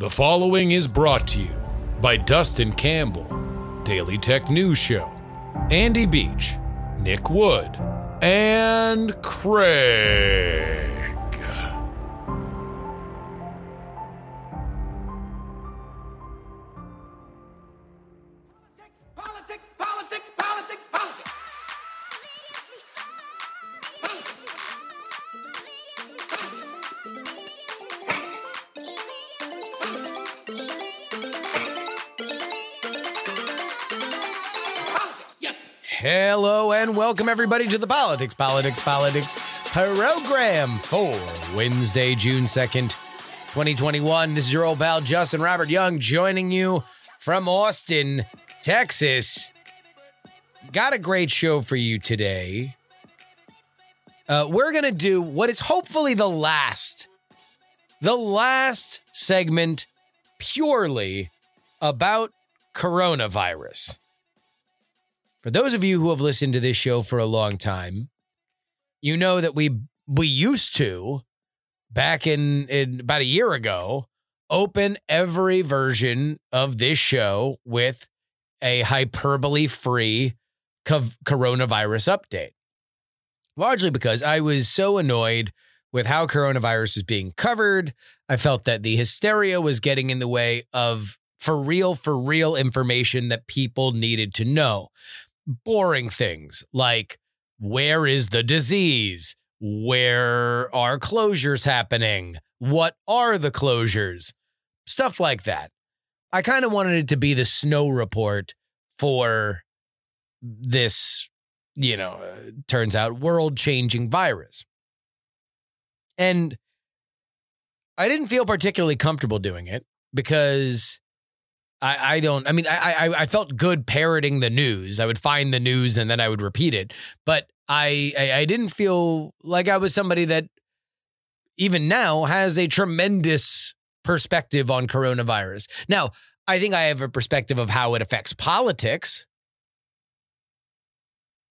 The following is brought to you by Dustin Campbell, Daily Tech News Show, Andy Beach, Nick Wood, and Craig. Welcome everybody to the Politics, Politics, Politics program for Wednesday, June 2nd, 2021. This is your old pal Justin Robert Young joining you from Austin, Texas. Got a great show for you today. Uh, we're going to do what is hopefully the last, the last segment purely about coronavirus. For those of you who have listened to this show for a long time, you know that we we used to back in, in about a year ago open every version of this show with a hyperbole free coronavirus update. Largely because I was so annoyed with how coronavirus was being covered. I felt that the hysteria was getting in the way of for real, for real information that people needed to know. Boring things like where is the disease? Where are closures happening? What are the closures? Stuff like that. I kind of wanted it to be the snow report for this, you know, uh, turns out world changing virus. And I didn't feel particularly comfortable doing it because I, I don't, I mean, I, I, I felt good parroting the news. I would find the news and then I would repeat it. But I, I, I didn't feel like I was somebody that even now has a tremendous perspective on coronavirus. Now, I think I have a perspective of how it affects politics.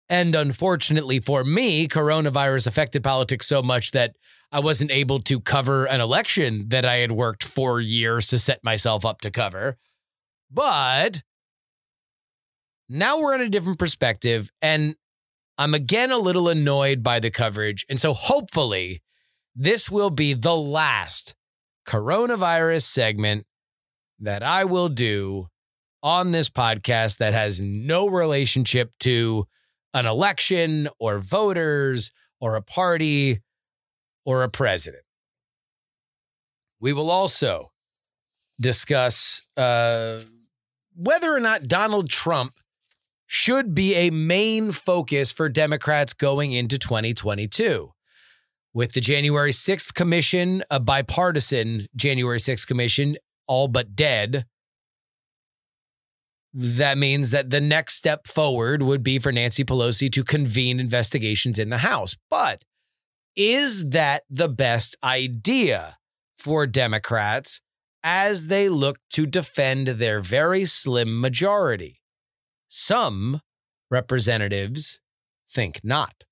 And unfortunately for me, coronavirus affected politics so much that I wasn't able to cover an election that I had worked four years to set myself up to cover. But now we're in a different perspective, and I'm again a little annoyed by the coverage. And so hopefully, this will be the last coronavirus segment that I will do on this podcast that has no relationship to an election or voters or a party or a president. We will also discuss uh, whether or not Donald Trump should be a main focus for Democrats going into 2022. With the January 6th commission, a bipartisan January 6th commission, all but dead, that means that the next step forward would be for Nancy Pelosi to convene investigations in the House. But is that the best idea for Democrats as they look to defend their very slim majority? Some representatives think not.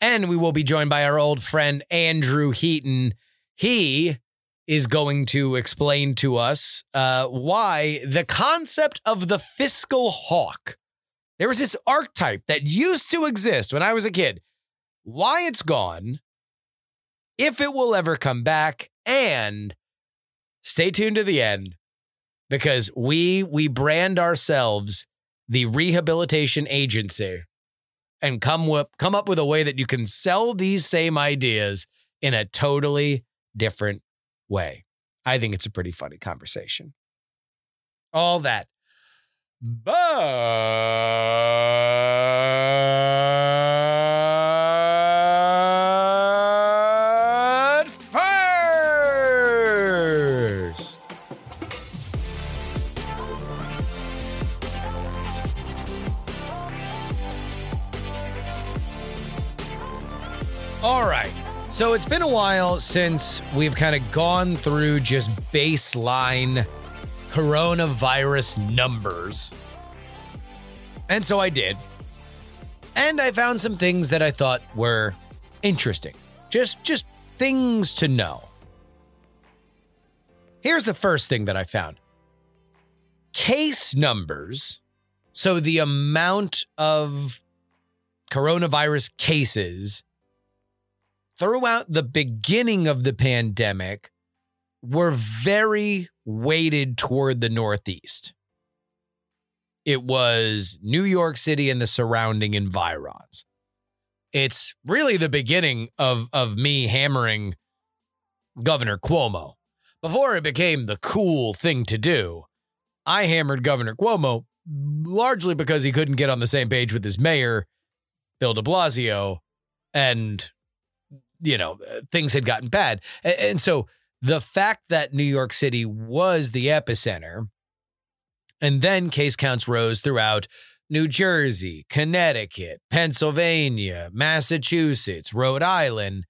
And we will be joined by our old friend Andrew Heaton. He is going to explain to us uh, why the concept of the fiscal hawk, there was this archetype that used to exist when I was a kid, why it's gone, if it will ever come back, and stay tuned to the end because we we brand ourselves the rehabilitation agency and come up come up with a way that you can sell these same ideas in a totally different way. I think it's a pretty funny conversation. All that. But So it's been a while since we've kind of gone through just baseline coronavirus numbers. And so I did. And I found some things that I thought were interesting. Just just things to know. Here's the first thing that I found case numbers. So the amount of coronavirus cases throughout the beginning of the pandemic were very weighted toward the Northeast. It was New York City and the surrounding environs. It's really the beginning of, of me hammering Governor Cuomo. Before it became the cool thing to do, I hammered Governor Cuomo largely because he couldn't get on the same page with his mayor, Bill de Blasio, and, you know, things had gotten bad. And, and so the fact that New York City was the epicenter, and then case counts rose throughout New Jersey, Connecticut, Pennsylvania, Massachusetts, Rhode Island.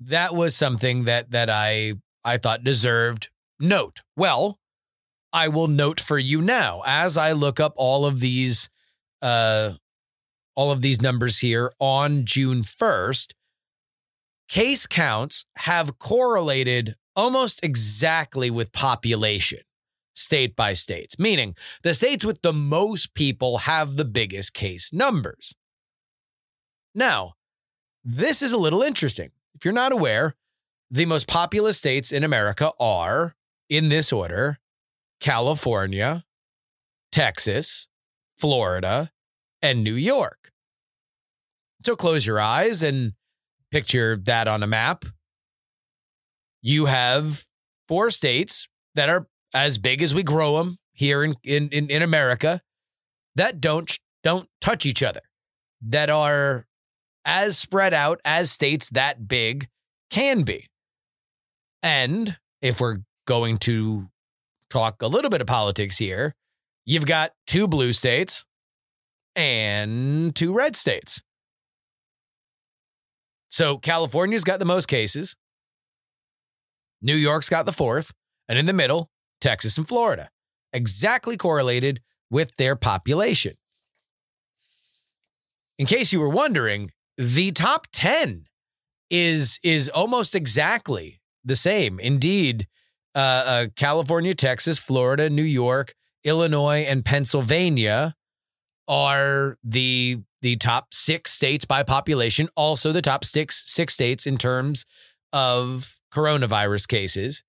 That was something that that I I thought deserved note. Well, I will note for you now as I look up all of these uh all of these numbers here on June 1st. Case counts have correlated almost exactly with population state by states, meaning the states with the most people have the biggest case numbers. Now, this is a little interesting. If you're not aware, the most populous states in America are, in this order, California, Texas, Florida, and New York. So close your eyes and picture that on a map. You have four states that are as big as we grow them here in, in, in, in America that don't don't touch each other, that are as spread out as states that big can be. And if we're going to talk a little bit of politics here, you've got two blue states and two red states. So California's got the most cases. New York's got the fourth. And in the middle, Texas and Florida, exactly correlated with their population. In case you were wondering, the top 10 is is almost exactly the same. Indeed, uh, uh, California, Texas, Florida, New York, Illinois, and Pennsylvania are the the top six states by population. Also, the top six six states in terms of coronavirus cases.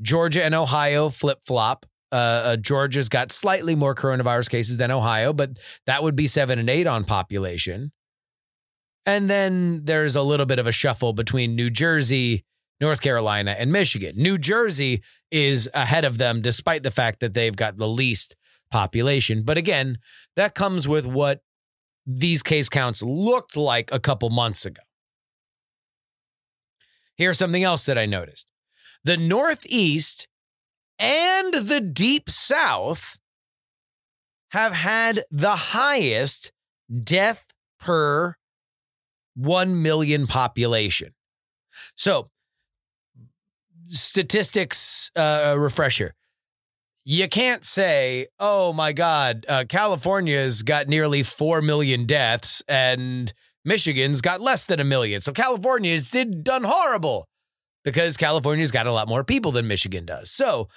Georgia and Ohio flip flop. Uh, uh, Georgia's got slightly more coronavirus cases than Ohio, but that would be seven and eight on population. And then there's a little bit of a shuffle between New Jersey, North Carolina, and Michigan. New Jersey is ahead of them, despite the fact that they've got the least population. But again, that comes with what these case counts looked like a couple months ago. Here's something else that I noticed the Northeast and the Deep South have had the highest death per 1 million population. So, statistics uh, refresher. You can't say, oh my God, uh, California's got nearly 4 million deaths and Michigan's got less than a million. So California's did done horrible because California's got a lot more people than Michigan does. So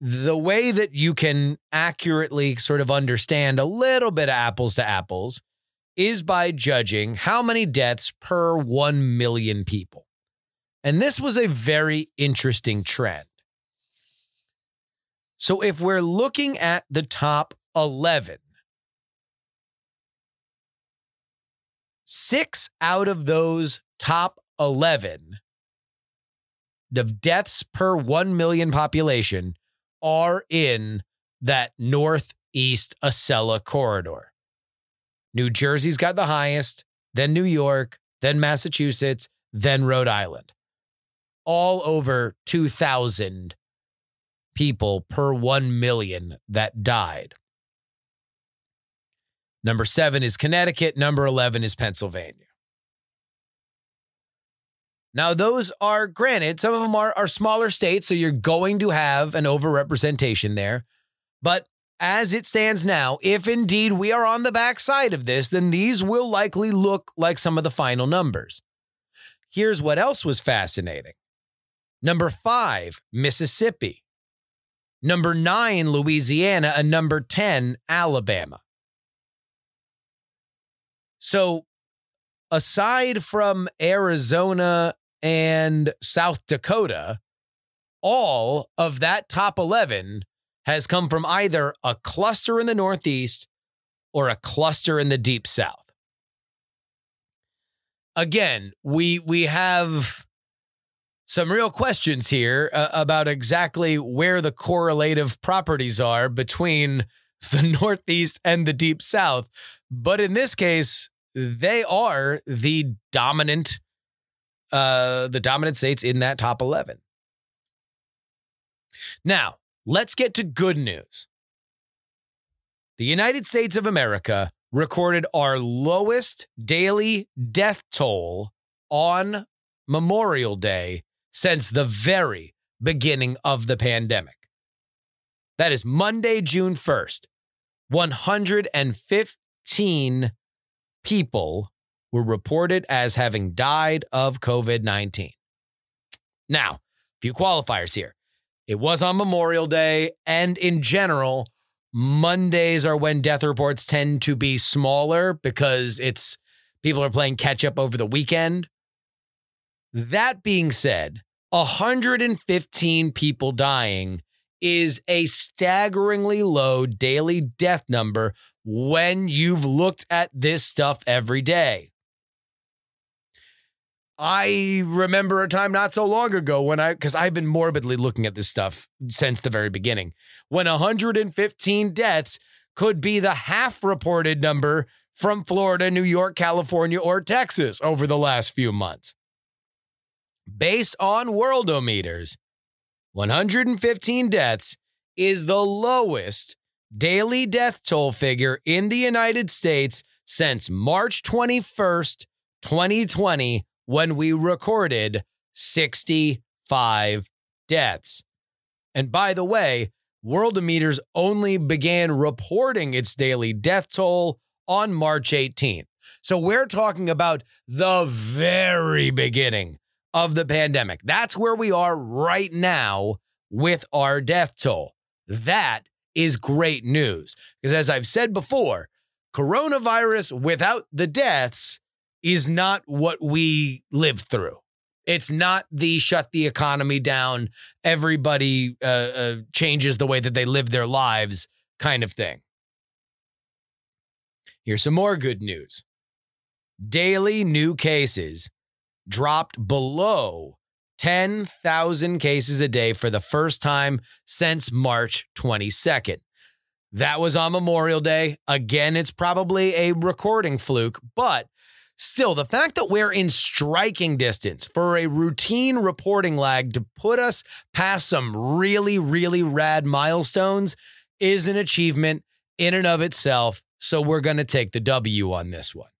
the way that you can accurately sort of understand a little bit of apples to apples is by judging how many deaths per 1 million people. And this was a very interesting trend. So if we're looking at the top 11, six out of those top 11 of deaths per 1 million population are in that northeast Acela corridor. New Jersey's got the highest, then New York, then Massachusetts, then Rhode Island. All over 2,000 people per 1 million that died. Number seven is Connecticut. Number 11 is Pennsylvania. Now, those are granted, some of them are, are smaller states, so you're going to have an overrepresentation there. But as it stands now, if indeed we are on the backside of this, then these will likely look like some of the final numbers. Here's what else was fascinating Number five, Mississippi. Number nine, Louisiana. And number 10, Alabama. So, aside from Arizona and South Dakota, all of that top 11 has come from either a cluster in the Northeast or a cluster in the Deep South. Again, we we have some real questions here uh, about exactly where the correlative properties are between the Northeast and the Deep South. But in this case, they are the dominant uh the dominant states in that top 11. Now, let's get to good news. The United States of America recorded our lowest daily death toll on Memorial Day since the very beginning of the pandemic. That is Monday, June 1st. 115 people were reported as having died of COVID 19. Now, a few qualifiers here. It was on Memorial Day, and in general, Mondays are when death reports tend to be smaller because it's people are playing catch up over the weekend. That being said, 115 people dying is a staggeringly low daily death number when you've looked at this stuff every day. I remember a time not so long ago when I, because I've been morbidly looking at this stuff since the very beginning, when 115 deaths could be the half reported number from Florida, New York, California, or Texas over the last few months. Based on worldometers, 115 deaths is the lowest daily death toll figure in the United States since March 21st, 2020, when we recorded 65 deaths. And by the way, Worldometers only began reporting its daily death toll on March 18th. So we're talking about the very beginning of the pandemic. That's where we are right now with our death toll. That is great news. Because as I've said before, coronavirus without the deaths is not what we lived through. It's not the shut the economy down, everybody uh, uh, changes the way that they live their lives kind of thing. Here's some more good news daily new cases dropped below 10,000 cases a day for the first time since March 22nd. That was on Memorial Day. Again, it's probably a recording fluke, but still, the fact that we're in striking distance for a routine reporting lag to put us past some really, really rad milestones is an achievement in and of itself. So we're going to take the W on this one.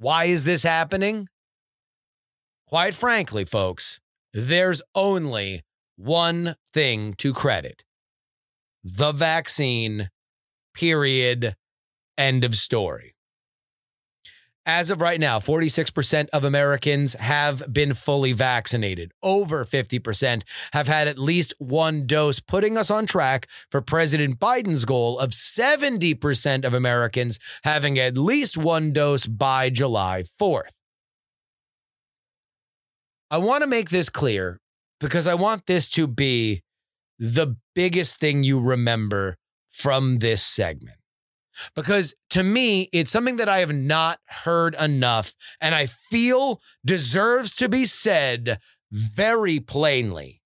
Why is this happening? Quite frankly, folks, there's only one thing to credit the vaccine, period. End of story. As of right now, 46% of Americans have been fully vaccinated. Over 50% have had at least one dose, putting us on track for President Biden's goal of 70% of Americans having at least one dose by July 4th. I want to make this clear because I want this to be the biggest thing you remember from this segment because to me, it's something that I have not heard enough and I feel deserves to be said very plainly.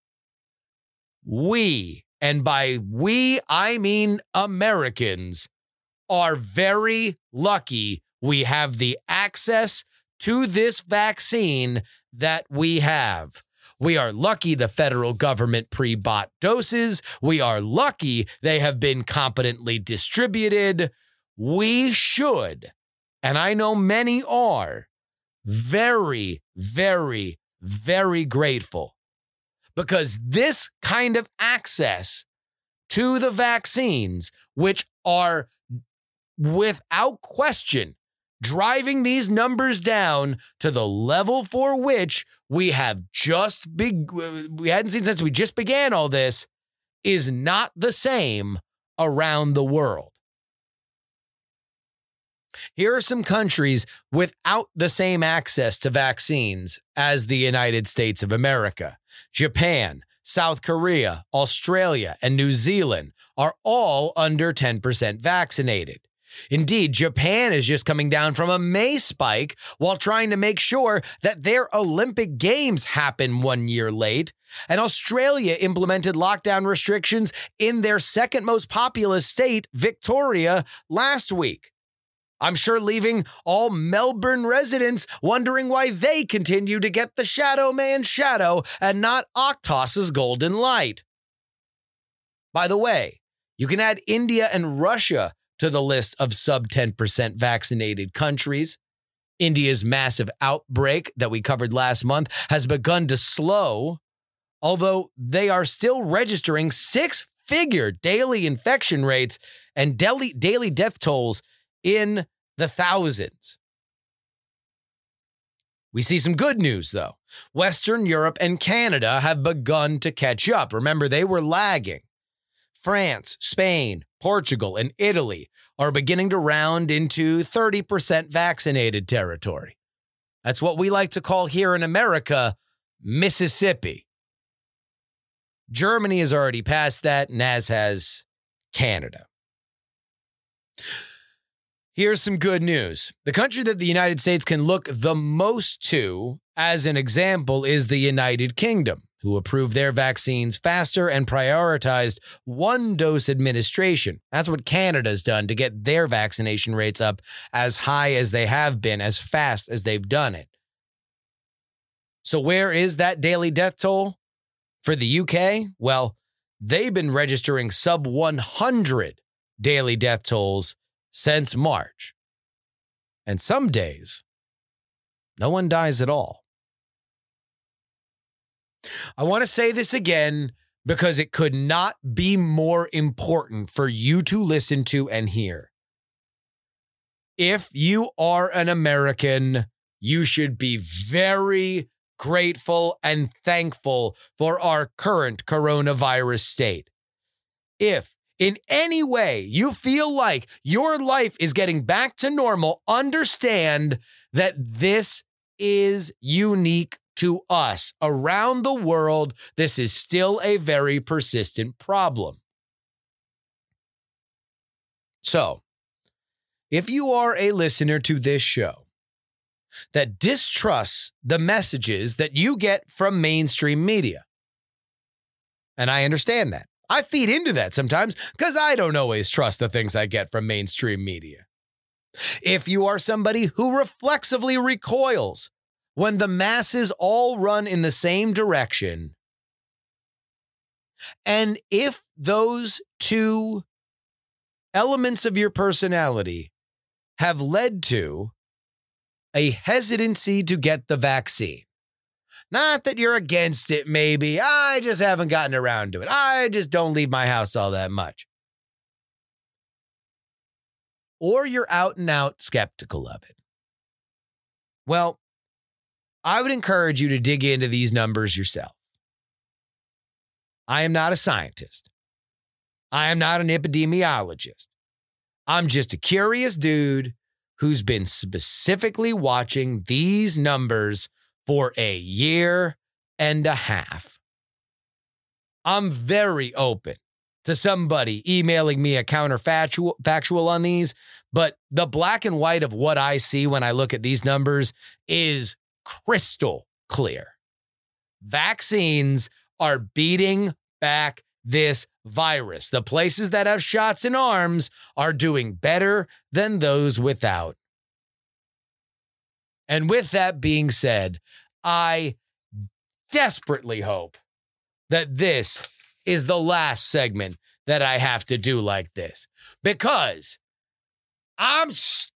We, and by we, I mean Americans, are very lucky we have the access to this vaccine that we have. We are lucky the federal government pre bought doses. We are lucky they have been competently distributed. We should, and I know many are, very, very, very grateful because this kind of access to the vaccines, which are without question driving these numbers down to the level for which we have just big we hadn't seen since we just began all this is not the same around the world. Here are some countries without the same access to vaccines as the United States of America. Japan, South Korea, Australia, and New Zealand are all under 10% vaccinated. Indeed, Japan is just coming down from a May spike while trying to make sure that their Olympic Games happen one year late. And Australia implemented lockdown restrictions in their second most populous state, Victoria, last week. I'm sure leaving all Melbourne residents wondering why they continue to get the Shadow Man's shadow and not Octos's golden light. By the way, you can add India and Russia to the list of sub 10% vaccinated countries. India's massive outbreak that we covered last month has begun to slow, although they are still registering six figure daily infection rates and daily, daily death tolls in the thousands. We see some good news, though. Western Europe and Canada have begun to catch up. Remember, they were lagging. France, Spain, Portugal, and Italy are beginning to round into 30% vaccinated territory. That's what we like to call here in America Mississippi. Germany has already passed that, and as has Canada. Here's some good news. The country that the United States can look the most to, as an example, is the United Kingdom, who approved their vaccines faster and prioritized one dose administration. That's what Canada's done to get their vaccination rates up as high as they have been, as fast as they've done it. So, where is that daily death toll? For the UK, well, they've been registering sub 100 daily death tolls since March. And some days, no one dies at all. I want to say this again because it could not be more important for you to listen to and hear. If you are an American, you should be very grateful and thankful for our current coronavirus state. If in any way you feel like your life is getting back to normal, understand that this is unique to us. Around the world, this is still a very persistent problem. So, if you are a listener to this show that distrusts the messages that you get from mainstream media, and I understand that. I feed into that sometimes because I don't always trust the things I get from mainstream media. If you are somebody who reflexively recoils when the masses all run in the same direction, and if those two elements of your personality have led to a hesitancy to get the vaccine, not that you're against it, maybe. I just haven't gotten around to it. I just don't leave my house all that much. Or you're out and out skeptical of it. Well, I would encourage you to dig into these numbers yourself. I am not a scientist. I am not an epidemiologist. I'm just a curious dude who's been specifically watching these numbers for a year and a half. I'm very open to somebody emailing me a counterfactual factual on these, but the black and white of what I see when I look at these numbers is crystal clear. Vaccines are beating back this virus. The places that have shots in arms are doing better than those without. And with that being said, I desperately hope that this is the last segment that I have to do like this. Because I'm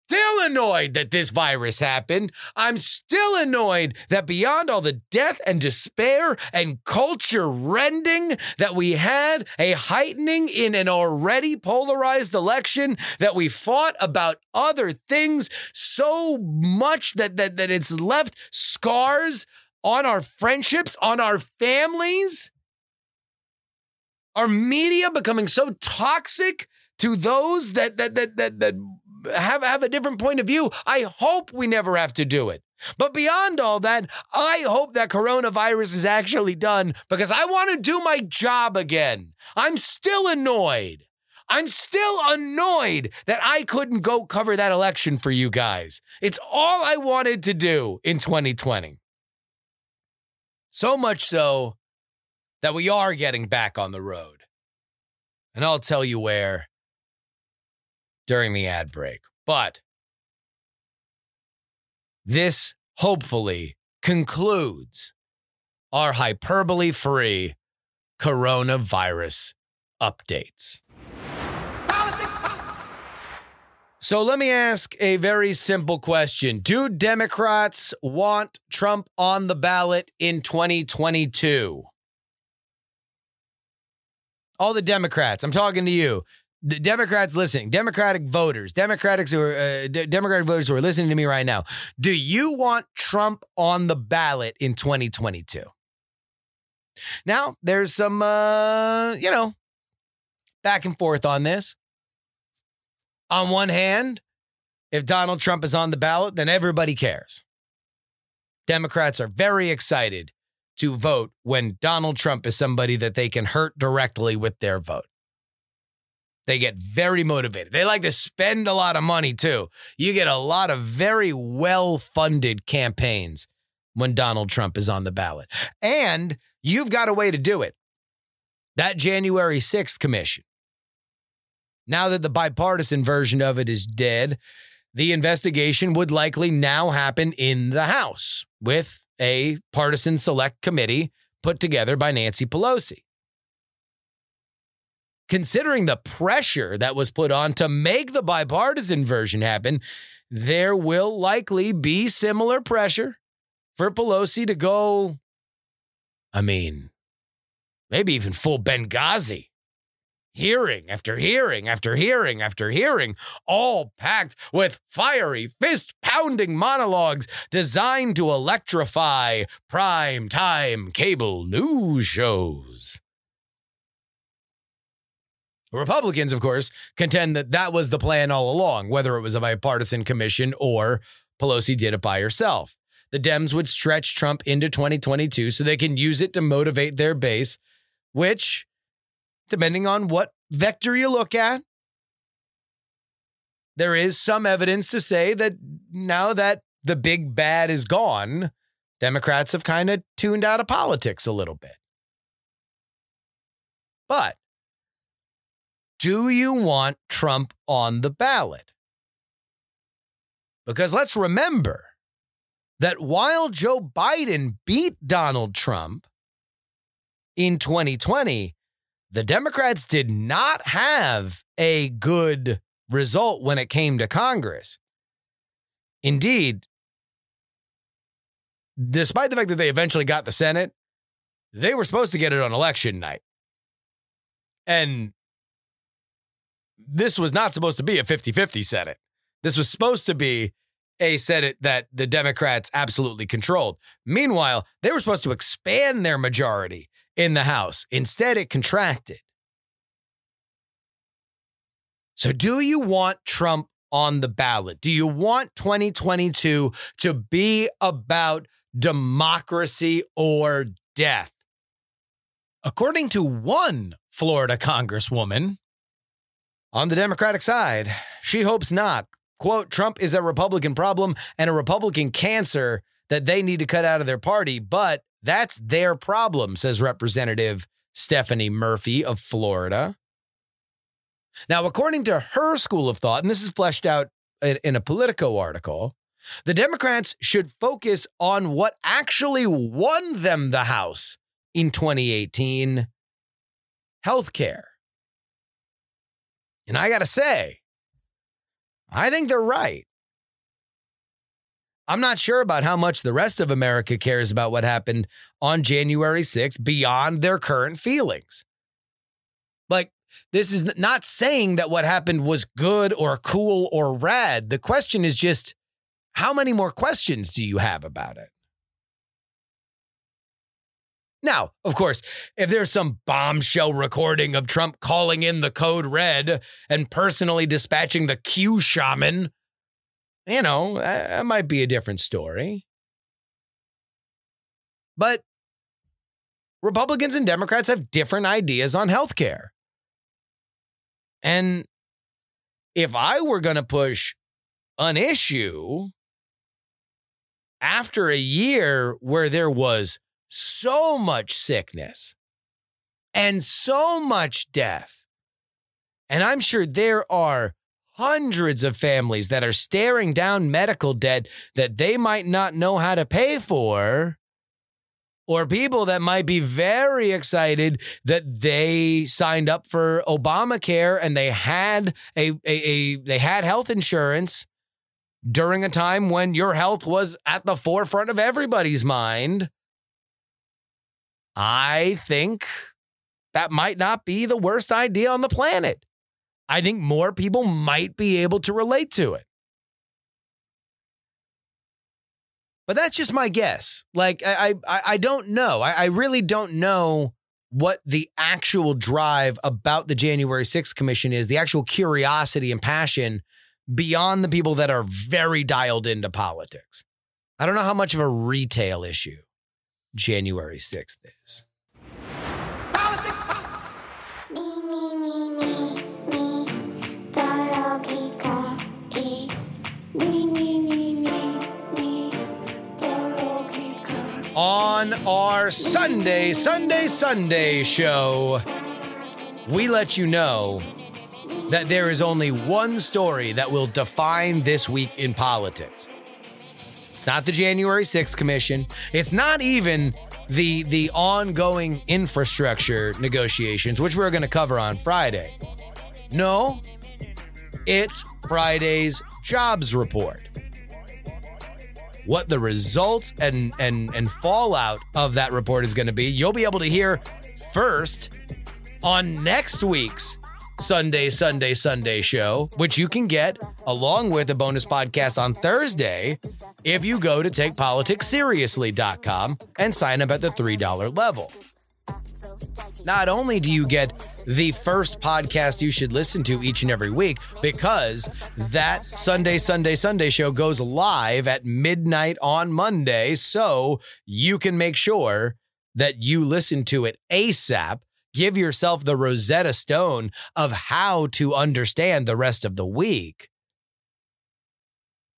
still annoyed that this virus happened. I'm still annoyed that beyond all the death and despair and culture rending that we had, a heightening in an already polarized election, that we fought about other things so much that, that, that it's left scars on our friendships, on our families? Our media becoming so toxic to those that that that that, that have have a different point of view. I hope we never have to do it. But beyond all that, I hope that coronavirus is actually done because I want to do my job again. I'm still annoyed. I'm still annoyed that I couldn't go cover that election for you guys. It's all I wanted to do in 2020. So much so that we are getting back on the road. And I'll tell you where during the ad break. But this hopefully concludes our hyperbole free coronavirus updates. Politics, politics. So let me ask a very simple question Do Democrats want Trump on the ballot in 2022? All the Democrats, I'm talking to you. The Democrats listening, Democratic voters, Democrats who are uh, D- Democratic voters who are listening to me right now. Do you want Trump on the ballot in 2022? Now, there's some, uh, you know, back and forth on this. On one hand, if Donald Trump is on the ballot, then everybody cares. Democrats are very excited to vote when Donald Trump is somebody that they can hurt directly with their vote. They get very motivated. They like to spend a lot of money too. You get a lot of very well funded campaigns when Donald Trump is on the ballot. And you've got a way to do it. That January 6th commission. Now that the bipartisan version of it is dead, the investigation would likely now happen in the House with a partisan select committee put together by Nancy Pelosi. Considering the pressure that was put on to make the bipartisan version happen, there will likely be similar pressure for Pelosi to go, I mean, maybe even full Benghazi. Hearing after hearing after hearing after hearing, all packed with fiery, fist pounding monologues designed to electrify prime time cable news shows. Republicans, of course, contend that that was the plan all along, whether it was a bipartisan commission or Pelosi did it by herself. The Dems would stretch Trump into 2022 so they can use it to motivate their base, which, depending on what vector you look at, there is some evidence to say that now that the big bad is gone, Democrats have kind of tuned out of politics a little bit. But do you want Trump on the ballot? Because let's remember that while Joe Biden beat Donald Trump in 2020, the Democrats did not have a good result when it came to Congress. Indeed, despite the fact that they eventually got the Senate, they were supposed to get it on election night. And this was not supposed to be a 50 50 Senate. This was supposed to be a Senate that the Democrats absolutely controlled. Meanwhile, they were supposed to expand their majority in the House. Instead, it contracted. So, do you want Trump on the ballot? Do you want 2022 to be about democracy or death? According to one Florida congresswoman on the Democratic side, she hopes not. Quote Trump is a Republican problem and a Republican cancer that they need to cut out of their party, but that's their problem, says Representative Stephanie Murphy of Florida. Now, according to her school of thought, and this is fleshed out in, a Politico article, the Democrats should focus on what actually won them the House in 2018 healthcare. And I got to say, I think they're right. I'm not sure about how much the rest of America cares about what happened on January 6th beyond their current feelings. Like, this is not saying that what happened was good or cool or rad. The question is just how many more questions do you have about it? Now, of course, if there's some bombshell recording of Trump calling in the code red and personally dispatching the Q shaman, you know, uh, that might be a different story. But Republicans and Democrats have different ideas on health care. And if I were going to push an issue after a year where there was so much sickness and so much death, and I'm sure there are hundreds of families that are staring down medical debt that they might not know how to pay for or people that might be very excited that they signed up for Obamacare and they had a, a, a, they had health insurance during a time when your health was at the forefront of everybody's mind. I think that might not be the worst idea on the planet. I think more people might be able to relate to it. But that's just my guess. Like I I, I don't know. I, I really don't know what the actual drive about the January 6th commission is, the actual curiosity and passion beyond the people that are very dialed into politics. I don't know how much of a retail issue January 6th is. On our Sunday, Sunday, Sunday show, we let you know that there is only one story that will define this week in politics. It's not the January 6th commission. It's not even the the ongoing infrastructure negotiations, which we're going to cover on Friday. No, it's Friday's jobs report. What the results and and and fallout of that report is going to be, you'll be able to hear first on next week's Sunday, Sunday, Sunday show, which you can get along with a bonus podcast on Thursday if you go to takepoliticsseriously.com and sign up at the $3 level. Not only do you get the first podcast you should listen to each and every week, because that Sunday, Sunday, Sunday show goes live at midnight on Monday, so you can make sure that you listen to it ASAP give yourself the Rosetta Stone of how to understand the rest of the week.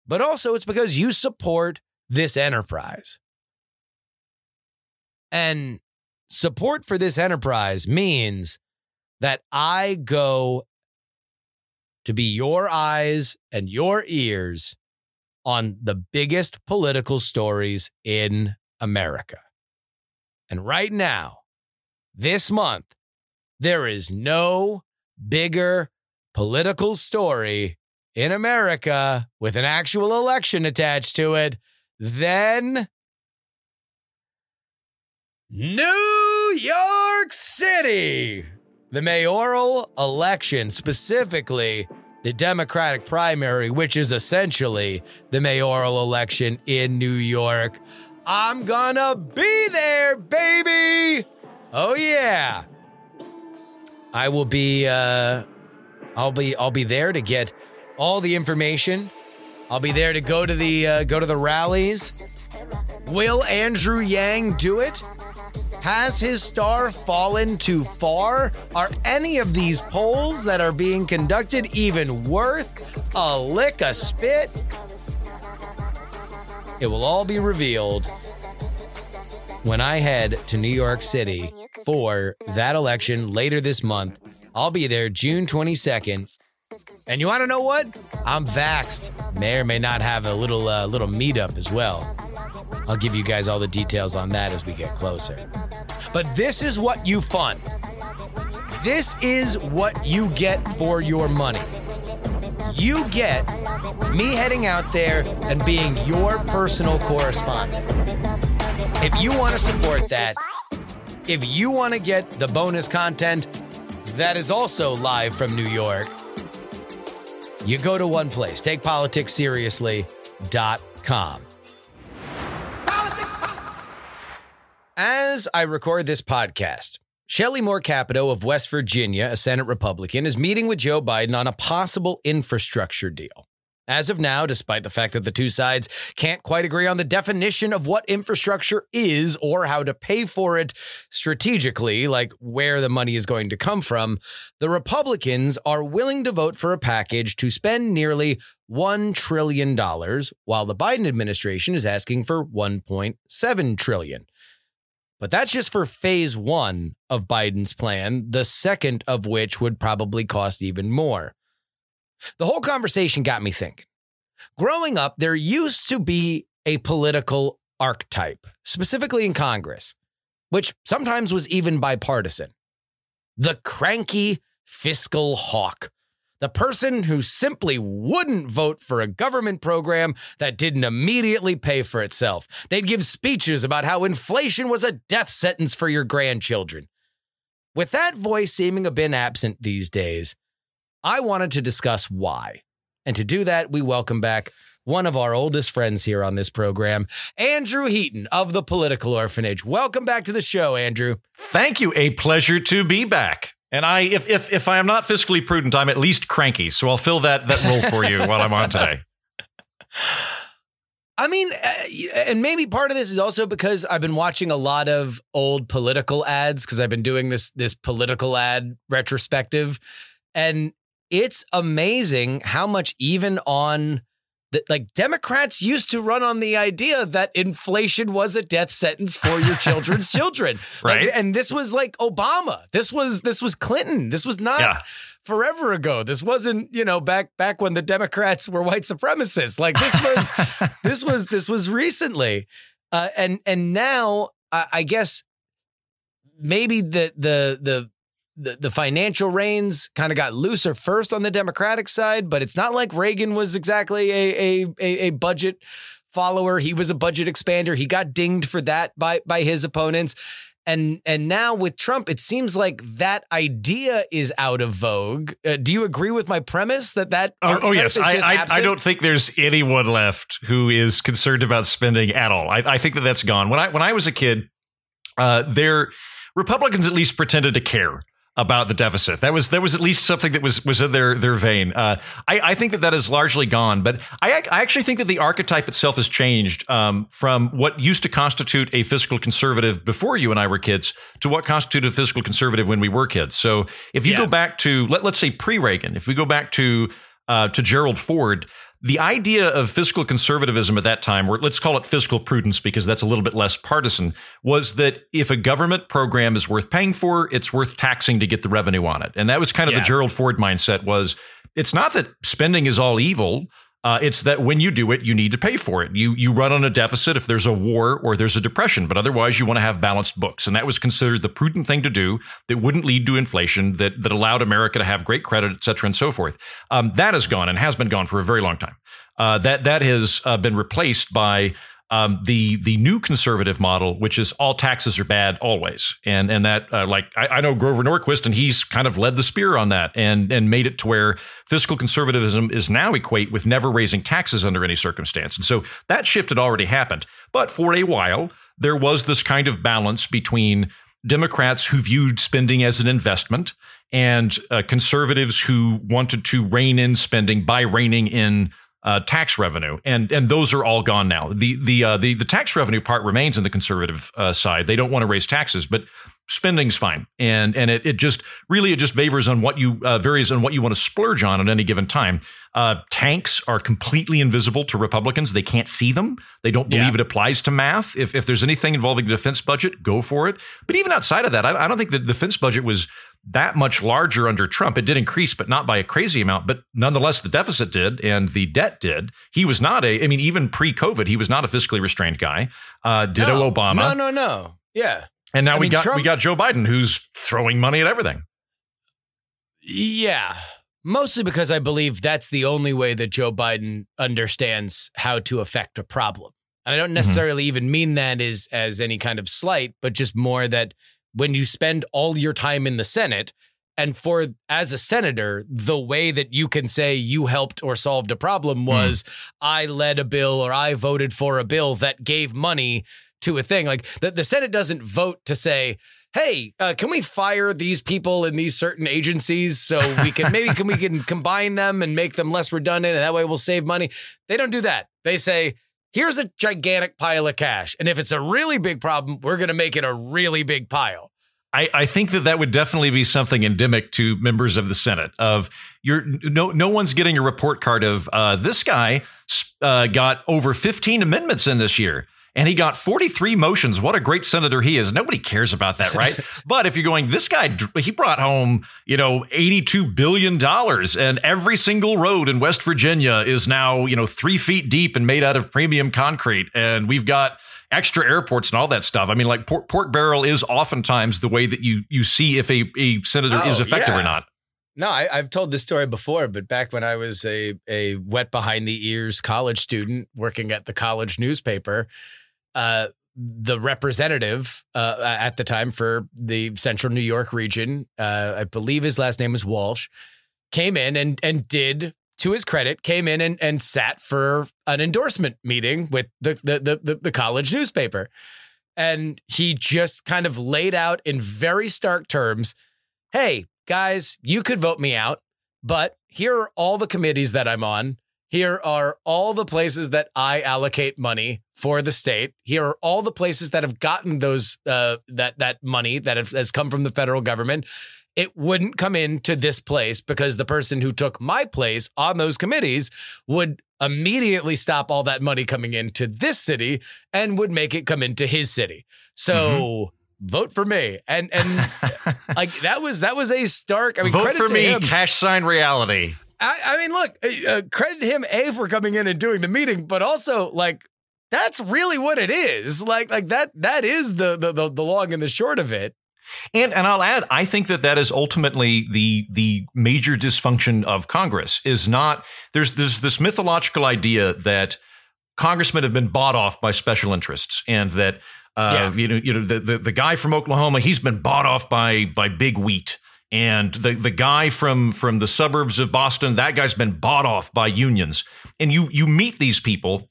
But also, it's because you support this enterprise. And support for this enterprise means that I go to be your eyes and your ears on the biggest political stories in America. And right now, this month, there is no bigger political story in America with an actual election attached to it than New York City. The mayoral election, specifically the Democratic primary, which is essentially the mayoral election in New York. I'm gonna be there, baby. Oh yeah. I will be uh I'll be I'll be there to get all the information. I'll be there to go to the uh, go to the rallies. Will Andrew Yang do it? Has his star fallen too far? Are any of these polls that are being conducted even worth a lick of spit? It will all be revealed when I head to New York City for that election later this month. I'll be there June 22nd. And you want to know what? I'm vaxxed. May or may not have a little uh, little meetup as well. I'll give you guys all the details on that as we get closer. But this is what you fund. This is what you get for your money. You get me heading out there and being your personal correspondent. If you want to support that, if you want to get the bonus content that is also live from New York, you go to one place, takepoliticsseriously.com. Politics, politics. As I record this podcast, Shelley Moore Capito of West Virginia, a Senate Republican, is meeting with Joe Biden on a possible infrastructure deal. As of now, despite the fact that the two sides can't quite agree on the definition of what infrastructure is or how to pay for it strategically, like where the money is going to come from, the Republicans are willing to vote for a package to spend nearly $1 trillion, while the Biden administration is asking for 1.7 trillion. But that's just for phase one of Biden's plan, the second of which would probably cost even more. The whole conversation got me thinking. Growing up, there used to be a political archetype, specifically in Congress, which sometimes was even bipartisan. The cranky fiscal hawk. The person who simply wouldn't vote for a government program that didn't immediately pay for itself. They'd give speeches about how inflation was a death sentence for your grandchildren. With that voice seeming a bit absent these days, I wanted to discuss why. And to do that, we welcome back one of our oldest friends here on this program, Andrew Heaton of the Political Orphanage. Welcome back to the show, Andrew. Thank you. A pleasure to be back. And I, if if if I am not fiscally prudent, I'm at least cranky. So I'll fill that that role for you while I'm on today. I mean, uh, and maybe part of this is also because I've been watching a lot of old political ads because I've been doing this this political ad retrospective, and it's amazing how much even on the, like Democrats used to run on the idea that inflation was a death sentence for your children's children, Right. Like, and this was like Obama. This was this was Clinton. This was not Yeah. forever ago. This wasn't, you know, back back when the Democrats were white supremacists. Like this was this was this was recently. Uh, and and now I, I guess maybe the the the the, the financial reins kind of got looser first on the Democratic side, but it's not like Reagan was exactly a a a, a budget follower. He was a budget expander. He got dinged for that by by his opponents. And and now with Trump, it seems like that idea is out of vogue. Uh, do you agree with my premise that that? Oh, oh yes, I, I, I don't think there's anyone left who is concerned about spending at all. I, I think that that's gone. When I when I was a kid, uh, there Republicans at least pretended to care about the deficit. That was that was at least something that was was in their their vein. Uh, I, I think that that is largely gone. But I, I actually think that the archetype itself has changed um, from what used to constitute a fiscal conservative before you and I were kids to what constituted a fiscal conservative when we were kids. So if you Yeah. go back to let, let's say pre Reagan, if we go back to uh, to Gerald Ford, the idea of fiscal conservatism at that time, or let's call it fiscal prudence because that's a little bit less partisan, was that if a government program is worth paying for, it's worth taxing to get the revenue on it. And that was kind of Yeah. the Gerald Ford mindset was it's not that spending is all evil. Uh, it's that when you do it, you need to pay for it. You you run on a deficit if there's a war or there's a depression, but otherwise you want to have balanced books, and that was considered the prudent thing to do that wouldn't lead to inflation, that that allowed America to have great credit, et cetera, and so forth. Um, that is gone and has been gone for a very long time. Uh, that that has uh, been replaced by um, the the new conservative model, which is all taxes are bad always, and and that uh, like I, I know Grover Norquist, and he's kind of led the spear on that, and and made it to where fiscal conservatism is now equate with never raising taxes under any circumstance, and so that shift had already happened. But for a while, there was this kind of balance between Democrats who viewed spending as an investment and uh, conservatives who wanted to rein in spending by reining in uh, tax revenue, and and those are all gone now. The the uh, the the tax revenue part remains in the conservative uh, side. They don't want to raise taxes, but spending's fine, and and it, it just really it just varies on what you uh, varies on what you want to splurge on at any given time. Uh, tanks are completely invisible to Republicans; they can't see them. They don't believe Yeah. it applies to math. If if there's anything involving the defense budget, go for it. But even outside of that, I, I don't think the defense budget was that much larger under Trump. It did increase, but not by a crazy amount. But nonetheless, the deficit did and the debt did. He was not a, I mean, even pre COVID, he was not a fiscally restrained guy. Uh, ditto No, Obama. No, no, no. Yeah. And now I we mean, got Trump- we got Joe Biden who's throwing money at everything. Yeah. Mostly because I believe that's the only way that Joe Biden understands how to affect a problem. And I don't mm-hmm. necessarily even mean that as as any kind of slight, but just more that when you spend all your time in the Senate and for as a senator, the way that you can say you helped or solved a problem hmm. was I led a bill or I voted for a bill that gave money to a thing. Like the, the Senate doesn't vote to say, hey, uh, can we fire these people in these certain agencies so we can maybe can we can combine them and make them less redundant and that way we'll save money. They don't do that. They say, here's a gigantic pile of cash. And if it's a really big problem, we're going to make it a really big pile. I, I think that that would definitely be something endemic to members of the Senate. Of you're no no one's getting a report card of uh, this guy uh, got over 15 amendments in this year and he got 43 motions. What a great senator he is. Nobody cares about that, right? but if you're going, this guy, he brought home, you know, $82 billion and every single road in West Virginia is now, you know, three feet deep and made out of premium concrete. And we've got extra airports and all that stuff. I mean, like pork, pork barrel is oftentimes the way that you, you see if a, a senator Oh, is effective yeah. or not. No, I, I've told this story before, but back when I was a a wet behind the ears college student working at the college newspaper, uh, the representative uh, at the time for the Central New York region, uh, I believe his last name was Walsh, came in and and did. To his credit, came in and, and sat for an endorsement meeting with the, the the the the college newspaper, and he just kind of laid out in very stark terms hey, guys, you could vote me out, but here are all the committees that I'm on. Here are all the places that I allocate money for the state. Here are all the places that have gotten those uh, that that money that have, has come from the federal government. It wouldn't come into this place because the person who took my place on those committees would immediately stop all that money coming into this city and would make it come into his city. So vote for me. And and like that was that was a stark. I mean, Vote credit for me, him. cash sign reality. I, I mean, look, uh, credit him a for coming in and doing the meeting, but also like that's really what it is. Like like that that is the the the, the long and the short of it. And and I'll add, I think that that is ultimately the the major dysfunction of Congress is not there's there's this mythological idea that congressmen have been bought off by special interests and that uh, Yeah. you know you know the, the the guy from Oklahoma he's been bought off by by big wheat and the the guy from from the suburbs of Boston that guy's been bought off by unions and you you meet these people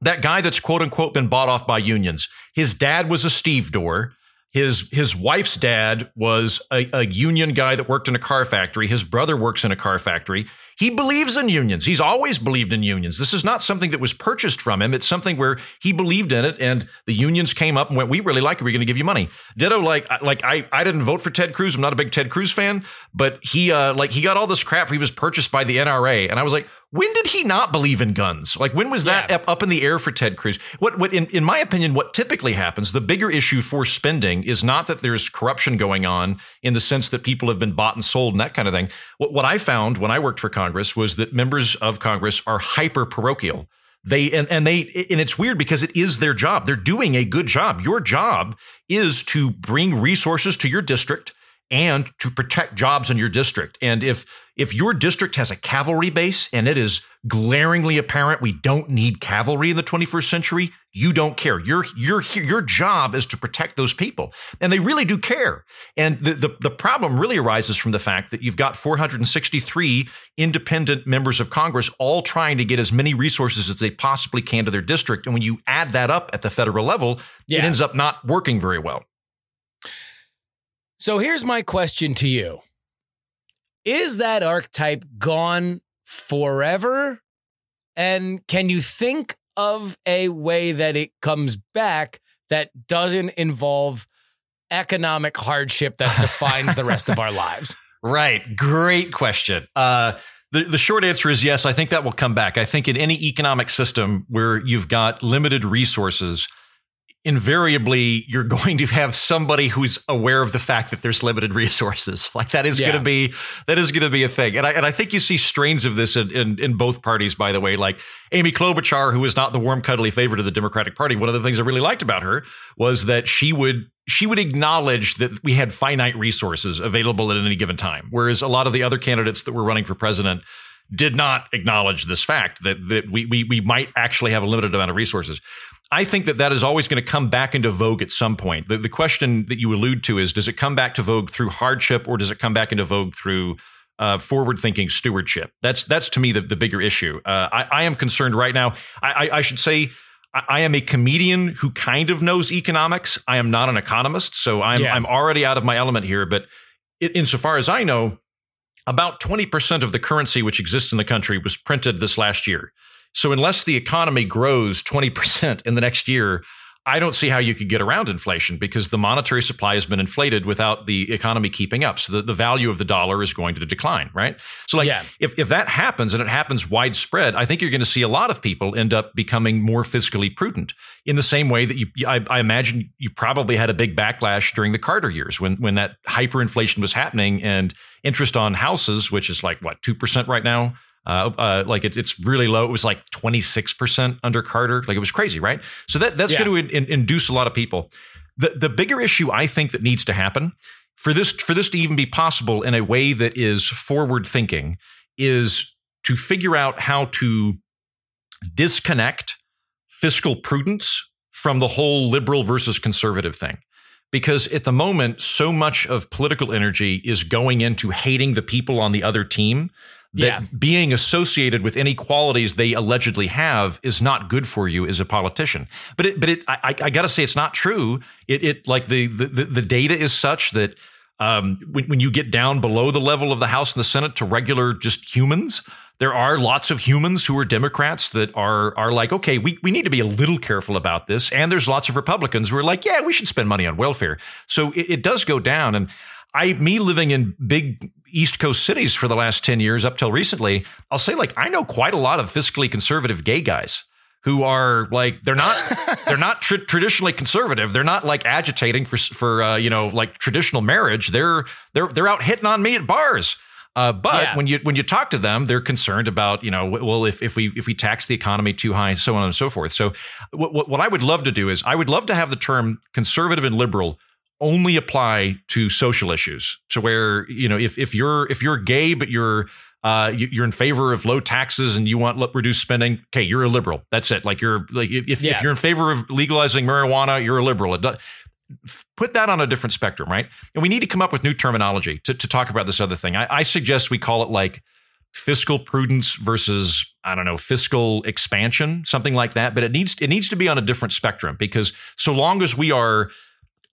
that guy that's quote unquote been bought off by unions his dad was a stevedore his his wife's dad was a, a union guy that worked in a car factory. His brother works in a car factory. He believes in unions. He's always believed in unions. This is not something that was purchased from him. It's something where he believed in it, and the unions came up and went, "We really like it. We're going to give you money." Ditto, like like I I didn't vote for Ted Cruz. I'm not a big Ted Cruz fan, but he uh like he got all this crap. He was purchased by the NRA, and I was like, when did he not believe in guns? Like when was that Yeah. up, up in the air for Ted Cruz? What what in, in my opinion, what typically happens, the bigger issue for spending is not that there's corruption going on in the sense that people have been bought and sold and that kind of thing. What what I found when I worked for Congress was that members of Congress are hyper parochial. They and, and they and it's weird because it is their job. They're doing a good job. Your job is to bring resources to your district and to protect jobs in your district. And if if your district has a cavalry base and it is glaringly apparent we don't need cavalry in the 21st century, you don't care. Your your your job is to protect those people, and they really do care. And the the, the problem really arises from the fact that you've got 463 independent members of Congress all trying to get as many resources as they possibly can to their district, and when you add that up at the federal level, Yeah. it ends up not working very well. So here's my question to you. Is that archetype gone forever? And can you think of a way that it comes back that doesn't involve economic hardship that defines the rest of our lives? Right. Great question. Uh, the, the short answer is yes. I think that will come back. I think in any economic system where you've got limited resources, invariably you're going to have somebody who's aware of the fact that there's limited resources. Like that is Yeah. going to be that is going to be a thing. And I and I think you see strains of this in, in in both parties. By the way, like Amy Klobuchar, who is not the warm, cuddly favorite of the Democratic Party. One of the things I really liked about her was that she would she would acknowledge that we had finite resources available at any given time, whereas a lot of the other candidates that were running for president did not acknowledge this fact that that we we we might actually have a limited amount of resources. I think that that is always going to come back into vogue at some point. The, the question that you allude to is does it come back to vogue through hardship or does it come back into vogue through uh, forward thinking stewardship? That's that's to me the, the bigger issue. Uh, I, I am concerned right now. I, I, I should say I, I am a comedian who kind of knows economics. I am not an economist, so I'm Yeah. I'm already out of my element here. But insofar as I know, about 20% of the currency which exists in the country was printed this last year. So unless the economy grows 20% in the next year, I don't see how you could get around inflation because the monetary supply has been inflated without the economy keeping up. So the, the value of the dollar is going to decline, right? So like Yeah. if, if that happens and it happens widespread, I think you're going to see a lot of people end up becoming more fiscally prudent in the same way that you, I, I imagine you probably had a big backlash during the Carter years when, when that hyperinflation was happening and interest on houses, which is like what, 2% right now? Uh, uh, like it's it's really low. It was like 26% under Carter. Like it was crazy, right? So that that's Yeah. going to in, induce a lot of people. The the bigger issue I think that needs to happen for this for this to even be possible in a way that is forward thinking is to figure out how to disconnect fiscal prudence from the whole liberal versus conservative thing. Because at the moment, so much of political energy is going into hating the people on the other team that Yeah. being associated with any qualities they allegedly have is not good for you as a politician. But it, but it, I, I- got to say, it's not true. It, it like the, the the data is such that um, when, when you get down below the level of the House and the Senate to regular just humans, there are lots of humans who are Democrats that are are like, okay, we, we need to be a little careful about this. And there's lots of Republicans who are like, yeah, we should spend money on welfare. So it, it does go down. And I, me living in big East Coast cities for the last 10 years up till recently, I'll say like, I know quite a lot of fiscally conservative gay guys who are like they're not they're not tr- traditionally conservative. They're not like agitating for for uh, you know like traditional marriage. They're they're they're out hitting on me at bars. Uh, but Yeah. when you when you talk to them, they're concerned about you know well if if we if we tax the economy too high, so on and so forth. So what what, what I would love to do is I would love to have the term conservative and liberal only apply to social issues to where you know if if you're if you're gay but you're uh, you- you're in favor of low taxes and you want reduced spending. Okay, you're a liberal. That's it. Like you're like if, Yeah. if you're in favor of legalizing marijuana, you're a liberal. It do- put that on a different spectrum, right? And we need to come up with new terminology to, to talk about this other thing. I, I suggest we call it like fiscal prudence versus I don't know fiscal expansion, something like that. But it needs it needs to be on a different spectrum because so long as we are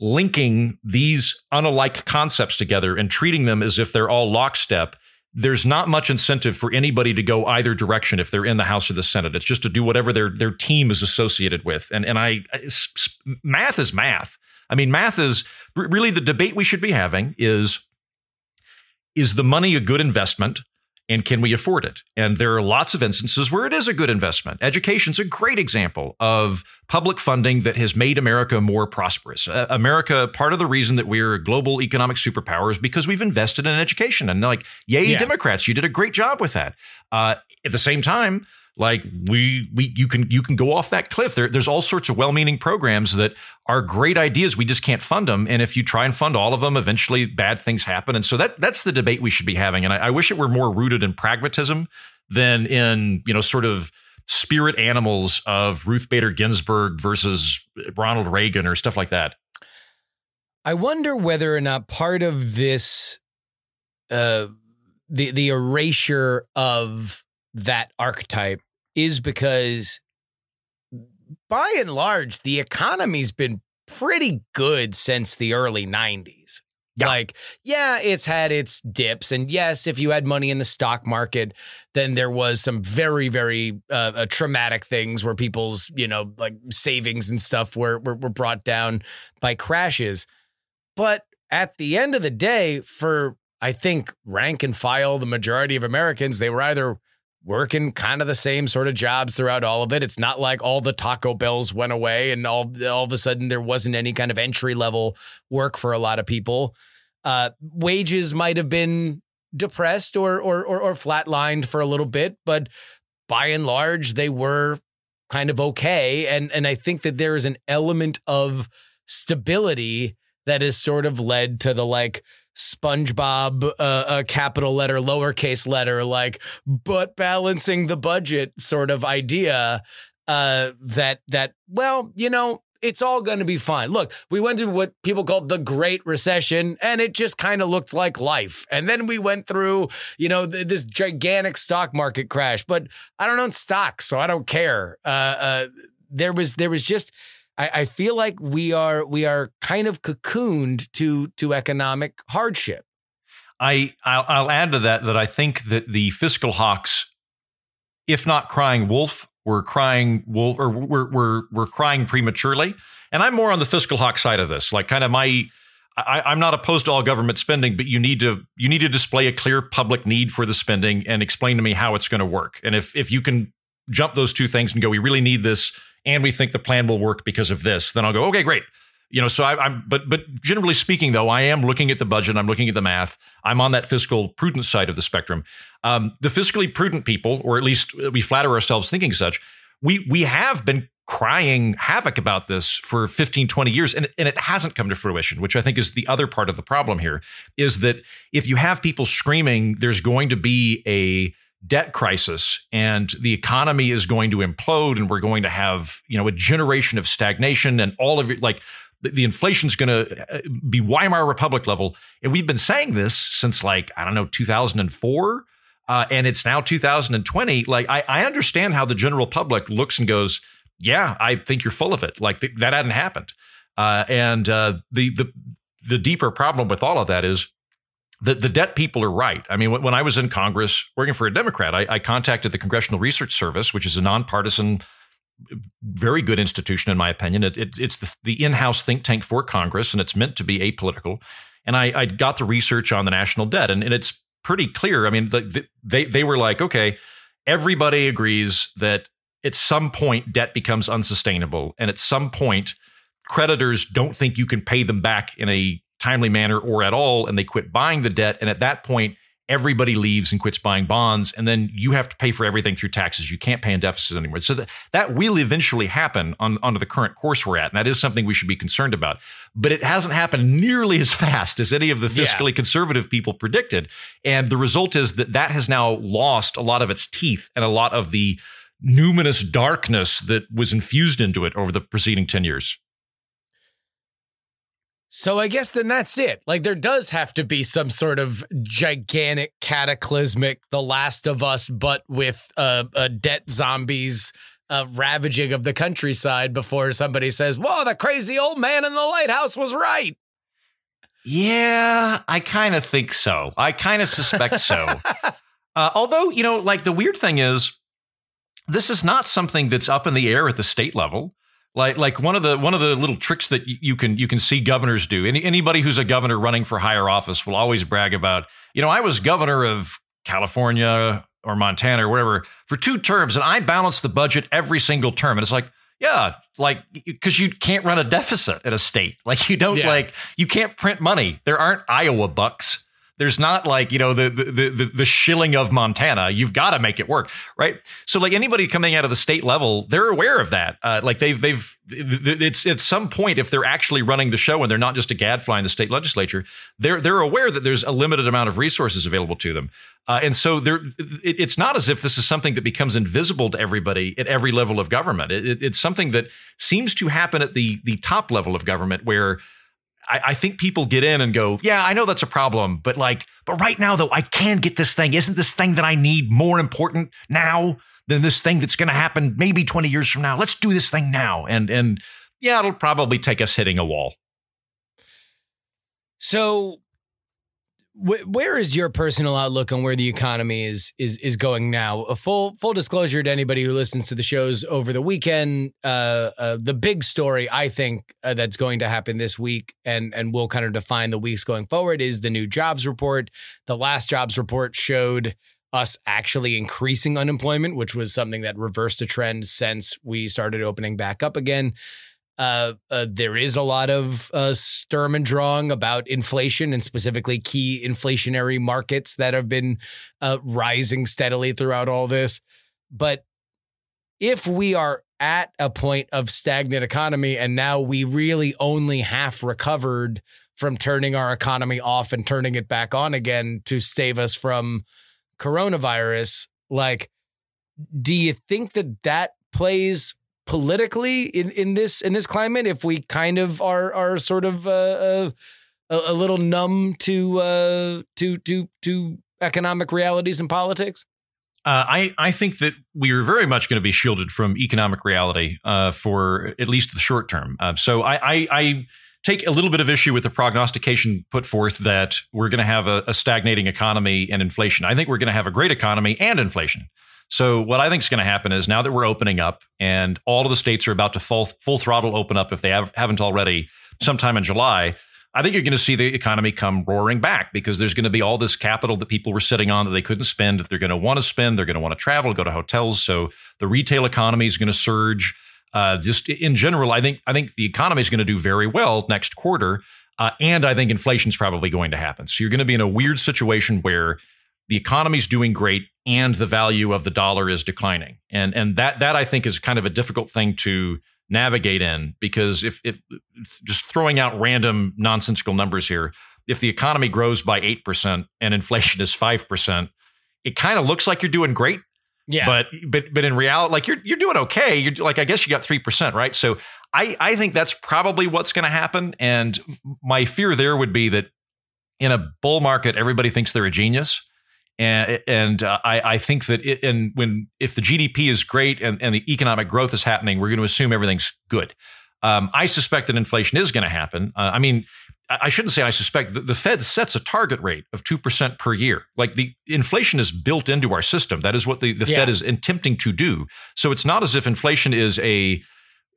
linking these unalike concepts together and treating them as if they're all lockstep, there's not much incentive for anybody to go either direction if they're in the House or the Senate. It's just to do whatever their their team is associated with. And and I math is math. I mean, math is really the debate we should be having is is the money a good investment and can we afford it? And there are lots of instances where it is a good investment. Education's a great example of public funding that has made America more prosperous. Uh, America, part of the reason that we're a global economic superpower is because we've invested in education. And like, yay, Yeah. Democrats, you did a great job with that. Uh, at the same time, like we we you can you can go off that cliff. There, there's all sorts of well-meaning programs that are great ideas. We just can't fund them. And if you try and fund all of them, eventually bad things happen. And so that that's the debate we should be having. And I, I wish it were more rooted in pragmatism than in you know sort of spirit animals of Ruth Bader Ginsburg versus Ronald Reagan or stuff like that. I wonder whether or not part of this, uh, the the erasure of that archetype is because, by and large, the economy's been pretty good since the early '90s. Yeah. Like, yeah, it's had its dips, and yes, if you had money in the stock market, then there was some very, very uh, uh, traumatic things where people's, you know, like savings and stuff were were, were brought down by crashes. But at the end of the day, for I think rank and file, the majority of Americans, they were either working kind of the same sort of jobs throughout all of it. It's not like all the Taco Bells went away and all all of a sudden there wasn't any kind of entry level work for a lot of people. Uh, wages might have been depressed or or or, or flatlined for a little bit, but by and large, they were kind of okay. And and I think that there is an element of stability that has sort of led to the like SpongeBob uh, uh, capital letter, lowercase letter, like but balancing the budget sort of idea. Uh, that that well, you know, it's all going to be fine. Look, we went through what people called the Great Recession, and it just kind of looked like life. And then we went through, you know, th- this gigantic stock market crash. But I don't own stocks, so I don't care. Uh, uh, there was there was just I, I feel like we are we are kind of cocooned to to economic hardship. I I'll, I'll add to that that I think that the fiscal hawks, if not crying wolf, were crying wolf or we're we're we're crying prematurely. And I'm more on the fiscal hawk side of this. Like kind of my I, I'm not opposed to all government spending, but you need to you need to display a clear public need for the spending and explain to me how it's going to work. And if if you can jump those two things and go, we really need this, and we think the plan will work because of this, then I'll go, okay, great. You know, so I, am but but generally speaking, though, I am looking at the budget. I'm looking at the math. I'm on that fiscal prudent side of the spectrum. Um, the fiscally prudent people, or at least we flatter ourselves thinking such, we we have been crying havoc about this for 15 20 years and, and it hasn't come to fruition which i think is the other part of the problem here is that if you have people screaming there's going to be a debt crisis and the economy is going to implode and we're going to have you know a generation of stagnation and all of it like the, inflation's going to uh, be weimar republic level and we've been saying this since like i don't know 2004 uh, and it's now 2020 like I, I understand how the general public looks and goes yeah, I think you're full of it. Like th- that hadn't happened. Uh, and uh, the the the deeper problem with all of that is that the debt people are right. I mean, when I was in Congress working for a Democrat, I, I contacted the Congressional Research Service, which is a nonpartisan, very good institution in my opinion. It, it, it's the, the in-house think tank for Congress, and it's meant to be apolitical. And I, I got the research on the national debt, and, and it's pretty clear. I mean, the, the, they they were like, okay, everybody agrees that at some point debt becomes unsustainable and at some point creditors don't think you can pay them back in a timely manner or at all and they quit buying the debt and at that point everybody leaves and quits buying bonds and then you have to pay for everything through taxes you can't pay in deficits anymore so that, that will eventually happen on under the current course we're at and that is something we should be concerned about but it hasn't happened nearly as fast as any of the fiscally yeah. conservative people predicted and the result is that that has now lost a lot of its teeth and a lot of the numinous darkness that was infused into it over the preceding 10 years. So I guess then that's it. Like there does have to be some sort of gigantic cataclysmic The Last of Us, but with uh, uh debt zombies uh, ravaging of the countryside before somebody says, "Whoa, the crazy old man in the lighthouse was right." Yeah, I kind of think so. I kind of suspect so. uh, although you know, like the weird thing is, this is not something that's up in the air at the state level. Like like one of the one of the little tricks that you can you can see governors do. Any, anybody who's a governor running for higher office will always brag about, you know, I was governor of California or Montana or whatever for two terms, and I balanced the budget every single term. And it's like, yeah, like because you can't run a deficit at a state. Like you don't yeah. like you can't print money. There aren't Iowa bucks. There's not like, you know, the the the, the shilling of Montana. You've got to make it work, right? So like anybody coming out of the state level, they're aware of that. Uh, like they've they've it's at some point if they're actually running the show and they're not just a gadfly in the state legislature, they're they're aware that there's a limited amount of resources available to them. Uh, and so there, it, it's not as if this is something that becomes invisible to everybody at every level of government. It, it, it's something that seems to happen at the the top level of government where I, I, think people get in and go, yeah, I know that's a problem, but like, but right now though, I can get this thing. Isn't this thing that I need more important now than this thing that's going to happen maybe 20 years from now? Let's do this thing now. And, and yeah, it'll probably take us hitting a wall. So where is your personal outlook on where the economy is is is going now? A full full disclosure to anybody who listens to the shows over the weekend. Uh, uh, the big story I think uh, that's going to happen this week, and and will kind of define the weeks going forward, is the new jobs report. The last jobs report showed us actually increasing unemployment, which was something that reversed a trend since we started opening back up again. Uh, uh, there is a lot of uh, sturm and drang about inflation and specifically key inflationary markets that have been uh, rising steadily throughout all this. But if we are at a point of stagnant economy and now we really only half recovered from turning our economy off and turning it back on again to save us from coronavirus, like, do you think that that plays politically in, in this in this climate if we kind of are are sort of uh, uh, a, a little numb to uh, to to to economic realities and politics? Uh, I, I think that we are very much going to be shielded from economic reality uh, for at least the short term. Uh, so I, I, I take a little bit of issue with the prognostication put forth that we're going to have a, a stagnating economy and inflation. I think we're going to have a great economy and inflation. So what I think is going to happen is now that we're opening up and all of the states are about to full, full throttle open up if they have, haven't already sometime in July, I think you're going to see the economy come roaring back because there's going to be all this capital that people were sitting on that they couldn't spend that they're going to want to spend. They're going to want to travel, go to hotels. So the retail economy is going to surge. Uh, just in general, I think I think the economy is going to do very well next quarter, uh, and I think inflation is probably going to happen. So you're going to be in a weird situation where the economy's doing great and the value of the dollar is declining, and and that that I think is kind of a difficult thing to navigate in because if, if just throwing out random nonsensical numbers here, if the economy grows by 8% and inflation is 5%, it kind of looks like you're doing great. Yeah. But but but in reality, like you're you're doing okay. You're like I guess you got three percent, right? So I I think that's probably what's going to happen. And my fear there would be that in a bull market, everybody thinks they're a genius, and and uh, I I think that it, and when if the GDP is great and, and the economic growth is happening, we're going to assume everything's good. Um, I suspect that inflation is going to happen. Uh, I mean, I shouldn't say I suspect. The, the Fed sets a target rate of two percent per year. Like the inflation is built into our system. That is what the, the Yeah. Fed is attempting to do. So it's not as if inflation is a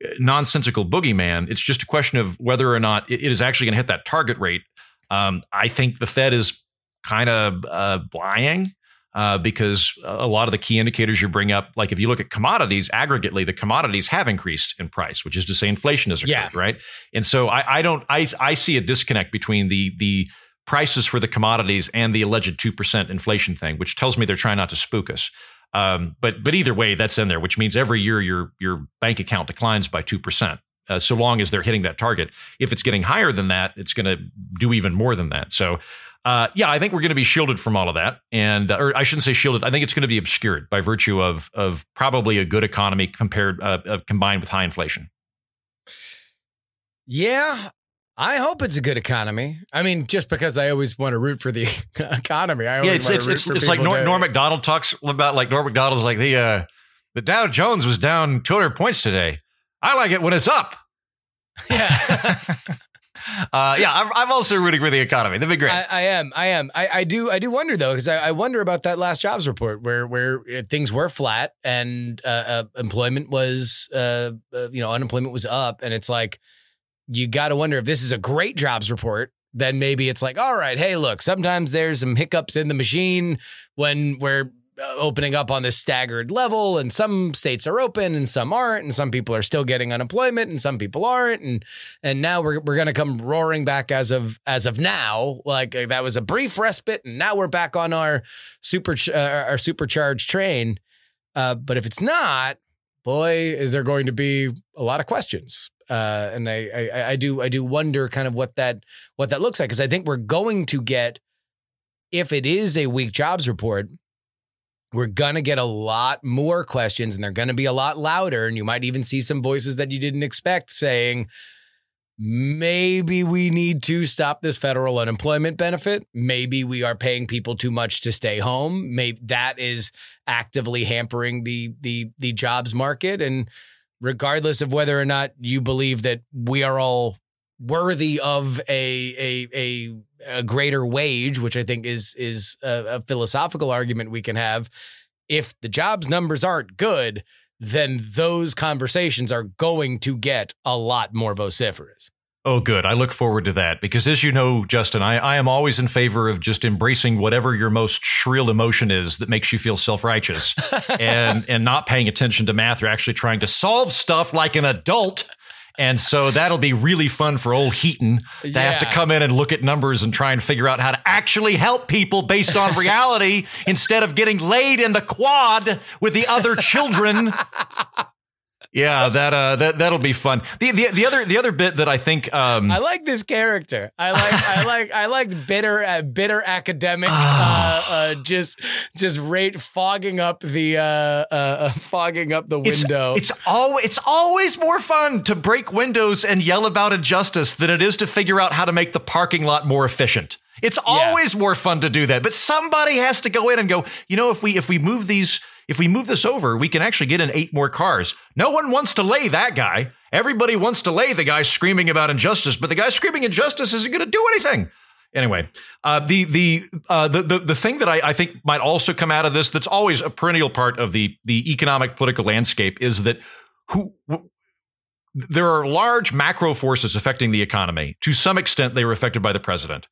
uh, nonsensical boogeyman. It's just a question of whether or not it it is actually going to hit that target rate. Um, I think the Fed is kind of uh, lying uh, because a lot of the key indicators you bring up, like if you look at commodities aggregately, the commodities have increased in price, which is to say inflation has occurred, Yeah. right? And so I, I don't, I, I see a disconnect between the the prices for the commodities and the alleged two percent inflation thing, which tells me they're trying not to spook us. Um, but but either way, that's in there, which means every year your your bank account declines by two percent. Uh, so long as they're hitting that target. If it's getting higher than that, it's going to do even more than that. So, uh, yeah, I think we're going to be shielded from all of that, and uh, or I shouldn't say shielded. I think it's going to be obscured by virtue of of probably a good economy compared uh, uh, combined with high inflation. Yeah. I hope it's a good economy. I mean, just because I always want to root for the economy. I always Yeah, it's wanna it's root it's, for it's like people Norm, to- Norm Macdonald talks about like Norm Macdonald's like the uh, the Dow Jones was down 200 points today. I like it when it's up. Yeah. Uh, yeah, I'm, I'm also rooting for the economy. That'd be great. I, I am. I am. I, I do. I do wonder though, because I, I wonder about that last jobs report where where uh, things were flat and uh, uh, employment was, uh, uh, you know, unemployment was up, and it's like you got to wonder if this is a great jobs report. Then maybe it's like, all right, hey, look, sometimes there's some hiccups in the machine when we're opening up on this staggered level, and some states are open and some aren't, and some people are still getting unemployment and some people aren't, and and now we're we're gonna come roaring back as of as of now. Like uh, that was a brief respite, and now we're back on our super uh, our supercharged train. Uh, but if it's not, boy, is there going to be a lot of questions. Uh, and I, I I do I do wonder kind of what that what that looks like because I think we're going to get if it is a weak jobs report. We're gonna get a lot more questions, and they're gonna be a lot louder. And you might even see some voices that you didn't expect saying, maybe we need to stop this federal unemployment benefit. Maybe we are paying people too much to stay home. Maybe that is actively hampering the the the jobs market. And regardless of whether or not you believe that we are all worthy of a a a, a greater wage, which I think is is a, a philosophical argument we can have. If the jobs numbers aren't good, then those conversations are going to get a lot more vociferous. Oh, good. I look forward to that because, as you know, Justin, I, I am always in favor of just embracing whatever your most shrill emotion is that makes you feel self righteous and, and not paying attention to math or actually trying to solve stuff like an adult. And so that'll be really fun for old Heaton to have to come in and look at numbers and try and figure out how to actually help people based on reality instead of getting laid in the quad with the other children. Yeah, that uh, that that'll be fun. The, the the other the other bit that I think um, I like this character. I like I like I like bitter uh, bitter academic uh, uh, just just rate fogging up the uh, uh, fogging up the window. it's always it's always more fun to break windows and yell about injustice than it is to figure out how to make the parking lot more efficient. It's always more fun to do that, but somebody has to go in and go. You know, if we if we move these, if we move this over, we can actually get in eight more cars. No one wants to lay that guy. Everybody wants to lay the guy screaming about injustice, but the guy screaming injustice isn't going to do anything. Anyway, uh, the the, uh, the the the thing that I, I think might also come out of this that's always a perennial part of the the economic political landscape is that who there are large macro forces affecting the economy. To some extent, they were affected by the president.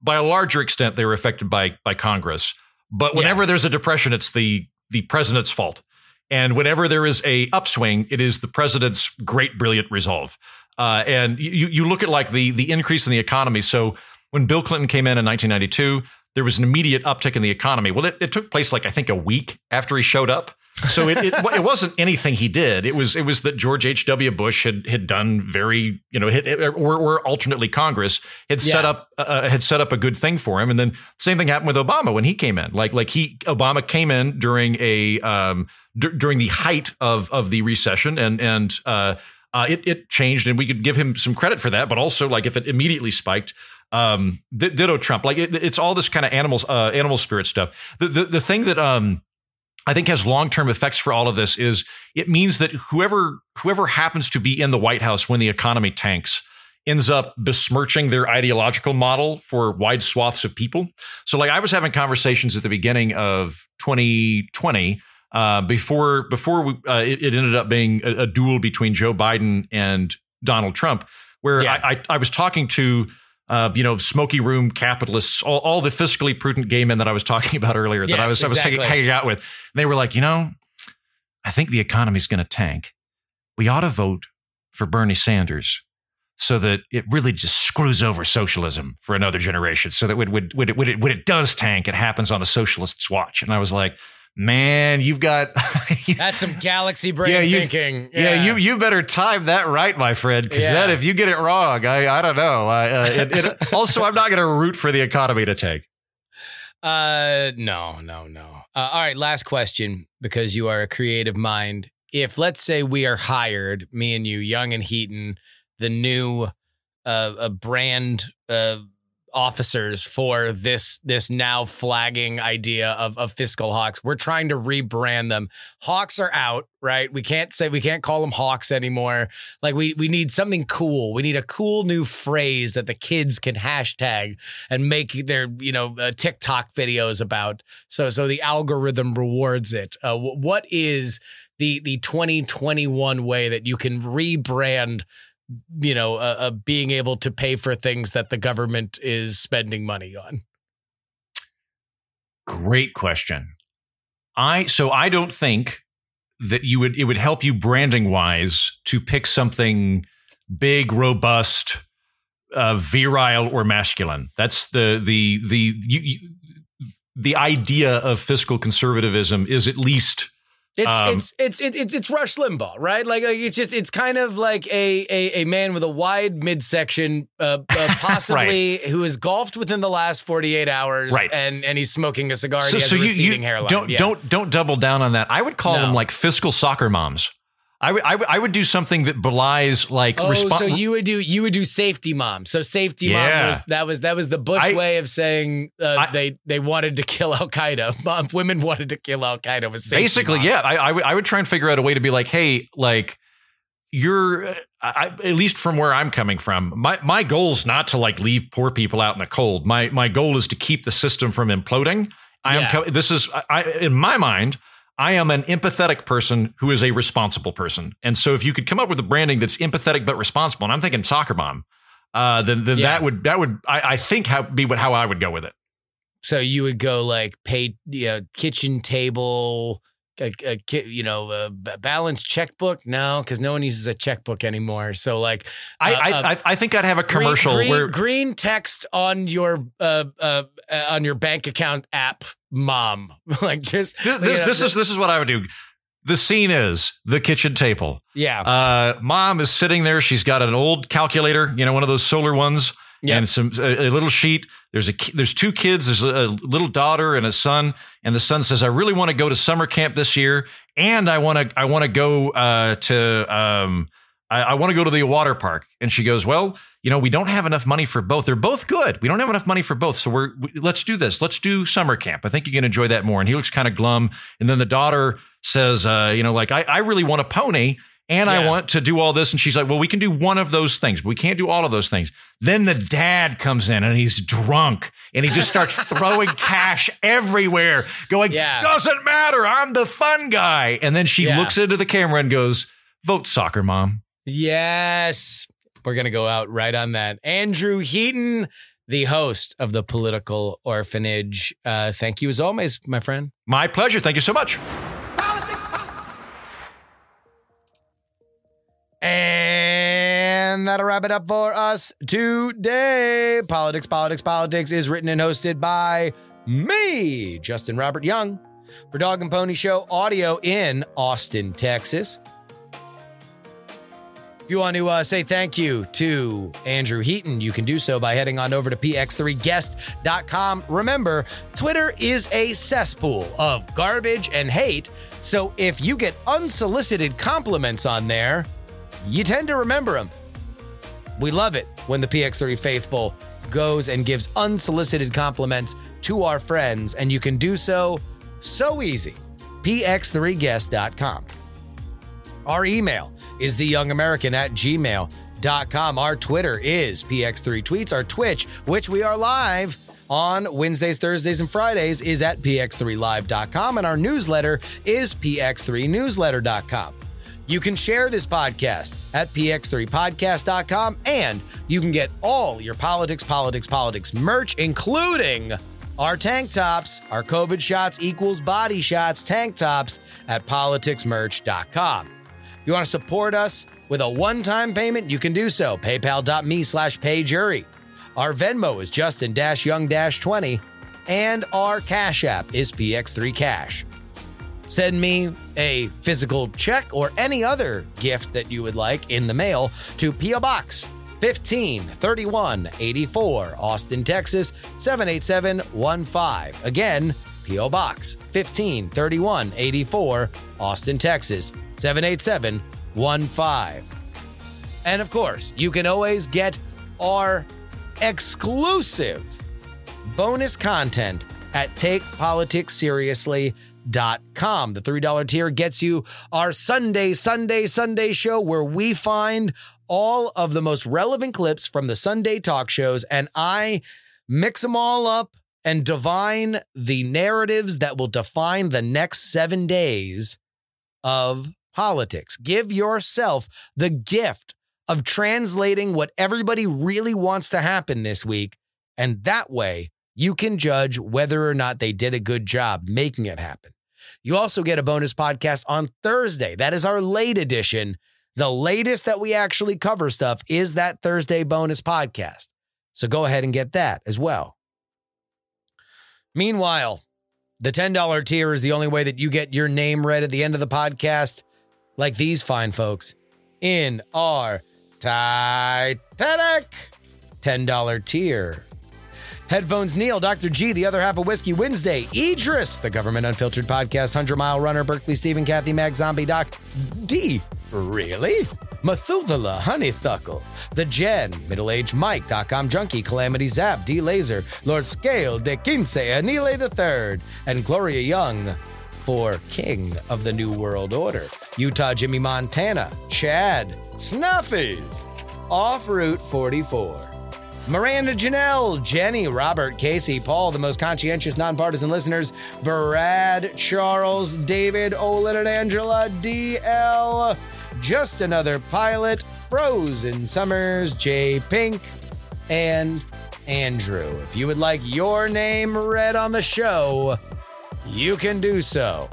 By a larger extent, they were affected by by Congress. But whenever there's a depression, it's the the president's fault. And whenever there is a upswing, it is the president's great, brilliant resolve. Uh, and you you look at like the the increase in the economy. So when Bill Clinton came in in 1992, there was an immediate uptick in the economy. Well, it, it took place like I think a week after he showed up. So it, it it wasn't anything he did. It was it was that George H. W. Bush had had done very you know had, or, or alternately Congress had set up uh, had set up a good thing for him, and then same thing happened with Obama when he came in. Like like he Obama came in during a um d- during the height of of the recession, and and uh, uh it it changed, and we could give him some credit for that. But also like if it immediately spiked. Um, d- ditto Trump, like it, it's all this kind of animals, uh, animal spirit stuff. The, the the thing that um, I think has long term effects for all of this is it means that whoever whoever happens to be in the White House when the economy tanks ends up besmirching their ideological model for wide swaths of people. So like I was having conversations at the beginning of 2020 uh, before before we, uh, it, it ended up being a, a duel between Joe Biden and Donald Trump, where Yeah. I, I, I was talking to uh, you know, smoky room capitalists, all, all the fiscally prudent gay men that I was talking about earlier that I Yes, was I was hanging, hanging out with. And they were like, you know, I think the economy's going to tank. We ought to vote for Bernie Sanders so that it really just screws over socialism for another generation. So that when, when, when, it, when, it, when it does tank, it happens on the socialists' watch. And I was like, man, you've got. That's some galaxy brain Yeah, you- thinking. Yeah. you you better time that right, my friend, because Yeah. then if you get it wrong, I I don't know. I, uh, it, it, also, I'm not going to root for the economy to tank. Uh, no, no, no. Uh, all right, last question because you are a creative mind. If let's say we are hired, me and you, Young and Heaton, the new uh, uh brand uh officers for this this now flagging idea of of fiscal hawks. We're trying to rebrand them. Hawks are out, right? We can't say we can't call them hawks anymore. Like we we need something cool. We need a cool new phrase that the kids can hashtag and make their you know uh, TikTok videos about. So so the algorithm rewards it. Uh, what is the the 2021 way that you can rebrand? You know, uh, uh, being able to pay for things that the government is spending money on. Great question. I so I don't think that you would it would help you branding wise to pick something big, robust, uh, virile, or masculine. That's the the the you, you, the idea of fiscal conservatism is at least It's Um, it's it's it's it's Rush Limbaugh, right? Like, like it's just it's kind of like a a, a man with a wide midsection, uh, uh, possibly who has golfed within the last forty eight hours, Right. And and he's smoking a cigar. and he has a receding hairline. don't Yeah. don't don't double down on that. I would call No. them like fiscal soccer moms. I would I would I would do something that belies like Oh, respo- so you would do you would do safety mom. So safety Yeah. mom was that was that was the Bush I- way of saying uh, I- they they wanted to kill Al Qaeda. Mom, women wanted to kill Al Qaeda. Was basically moms. yeah I, I would i would try and figure out a way to be like hey like you're I, at least from where i'm coming from my my goal is not to like leave poor people out in the cold my my goal is to keep the system from imploding i am Yeah. co- this is i in my mind I am an empathetic person who is a responsible person. And so if you could come up with a branding that's empathetic but responsible, and I'm thinking soccer mom, uh, then then Yeah. that would that would I, I think how, be what how I would go with it. So you would go like pay, you know, kitchen table, a, a, you know, a b- balanced checkbook. No, because no one uses a checkbook anymore. So like, I uh, I, uh, I I think I'd have a commercial green, where green text on your uh, uh, uh on your bank account app, mom. like just This, this, know, this is this is what I would do. The scene is the kitchen table. yeah, Uh, mom is sitting there. She's got an old calculator, you know, one of those solar ones, Yep. and some a, a little sheet. There's a there's two kids. There's a, a little daughter and a son. And the son says, "I really want to go to summer camp this year, and I want to I want to go uh, to um, I, I want to go to the water park. And she goes, Well, you know, we don't have enough money for both. They're both good. We don't have enough money for both. So we're, we, let's do this. Let's do summer camp. I think you can enjoy that more. And he looks kind of glum. And then the daughter says, uh, You know, like, I, I really want a pony and I want to do all this. And she's like, Well, we can do one of those things, but we can't do all of those things. Then the dad comes in and he's drunk and he just starts throwing cash everywhere, going, Yeah. Doesn't matter. I'm the fun guy. And then she Yeah. looks into the camera and goes, Vote soccer, mom. Yes. We're going to go out right on that. Andrew Heaton, the host of the Political Orphanage. Uh, thank you as always, my friend. My pleasure. Thank you so much. And that'll wrap it up for us today. Politics, Politics, Politics is written and hosted by me, Justin Robert Young, for Dog and Pony Show audio in Austin, Texas. If you want to uh, say thank you to Andrew Heaton, you can do so by heading on over to px3guest.com. Remember, Twitter is a cesspool of garbage and hate. So if you get unsolicited compliments on there, you tend to remember them. We love it when the PX3 faithful goes and gives unsolicited compliments to our friends, and you can do so so easy. PX3guest.com. Our email is theyoungamerican at gmail.com. Our Twitter is PX3 Tweets. Our Twitch, which we are live on Wednesdays, Thursdays, and Fridays, is at px3live.com. And our newsletter is px3newsletter.com. You can share this podcast at px3podcast.com and you can get all your politics, politics, politics merch, including our tank tops, our COVID shots equals body shots tank tops at politicsmerch.com. If you want to support us with a one-time payment, you can do so. PayPal.me slash payjury. Our Venmo is Justin-Young-20 and our Cash App is PX3Cash. Send me a physical check or any other gift that you would like in the mail to P.O. Box 153184, Austin, Texas 78715. Again, P.O. Box 153184, Austin, Texas 78715. And of course, you can always get our exclusive bonus content at takepoliticsseriously.com. The $3 tier gets you our Sunday, Sunday, Sunday show where we find all of the most relevant clips from the Sunday talk shows and I mix them all up and divine the narratives that will define the next seven days of politics. Give yourself the gift of translating what everybody really wants to happen this week. And that way, you can judge whether or not they did a good job making it happen. You also get a bonus podcast on Thursday. That is our late edition. The latest that we actually cover stuff is that Thursday bonus podcast. So go ahead and get that as well. Meanwhile, the $10 tier is the only way that you get your name read at the end of the podcast, like these fine folks in our Titanic $10 tier. Headphones Neil, Dr. G, the other half of Whiskey Wednesday, Idris, the Government Unfiltered Podcast, 100 Mile Runner, Berkeley Stephen, Kathy Mag, Zombie Doc, D, really? Methuselah, Honeythuckle, The Jen, Middle Aged Mike, Dot-Com Junkie, Calamity Zap, D Laser, Lord Scale, De Quince, Anile the Third, and Gloria Young for King of the New World Order. Utah Jimmy Montana, Chad, Snuffies, Off Route 44. Miranda Janelle, Jenny, Robert, Casey, Paul, the most conscientious nonpartisan listeners, Brad, Charles, David, Olin, and Angela, DL, Just Another Pilot, Frozen Summers, J Pink, and Andrew. If you would like your name read on the show, you can do so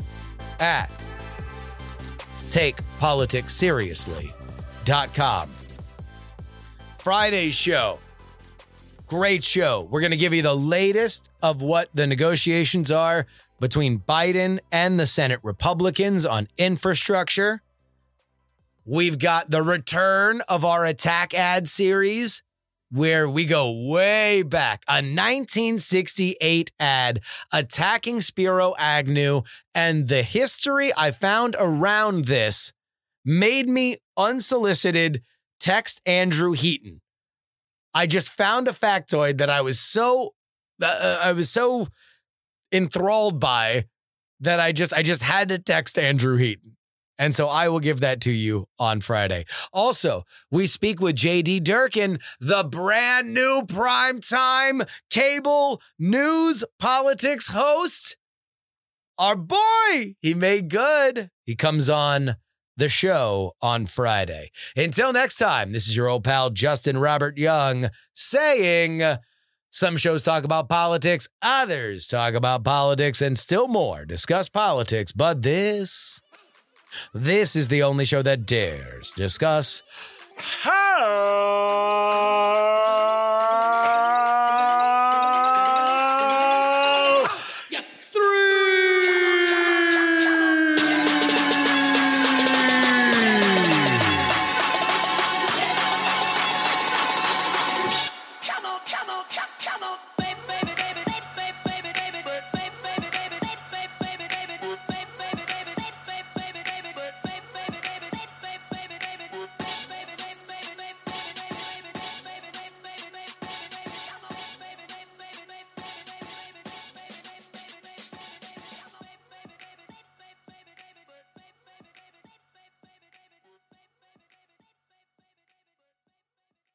at takepoliticsseriously.com. Friday's show. Great show. We're going to give you the latest of what the negotiations are between Biden and the Senate Republicans on infrastructure. We've got the return of our attack ad series where we go way back. A 1968 ad attacking Spiro Agnew and the history I found around this made me unsolicited text Andrew Heaton. I just found a factoid that I was so uh, I was so enthralled by that I just I just had to text Andrew Heaton. And so I will give that to you on Friday. Also, we speak with JD Durkin, the brand new primetime cable news politics host. Our boy, he made good. He comes on the show on Friday. Until next time, this is your old pal Justin Robert Young saying some shows talk about politics, others talk about politics, and still more discuss politics. But this, this is the only show that dares discuss how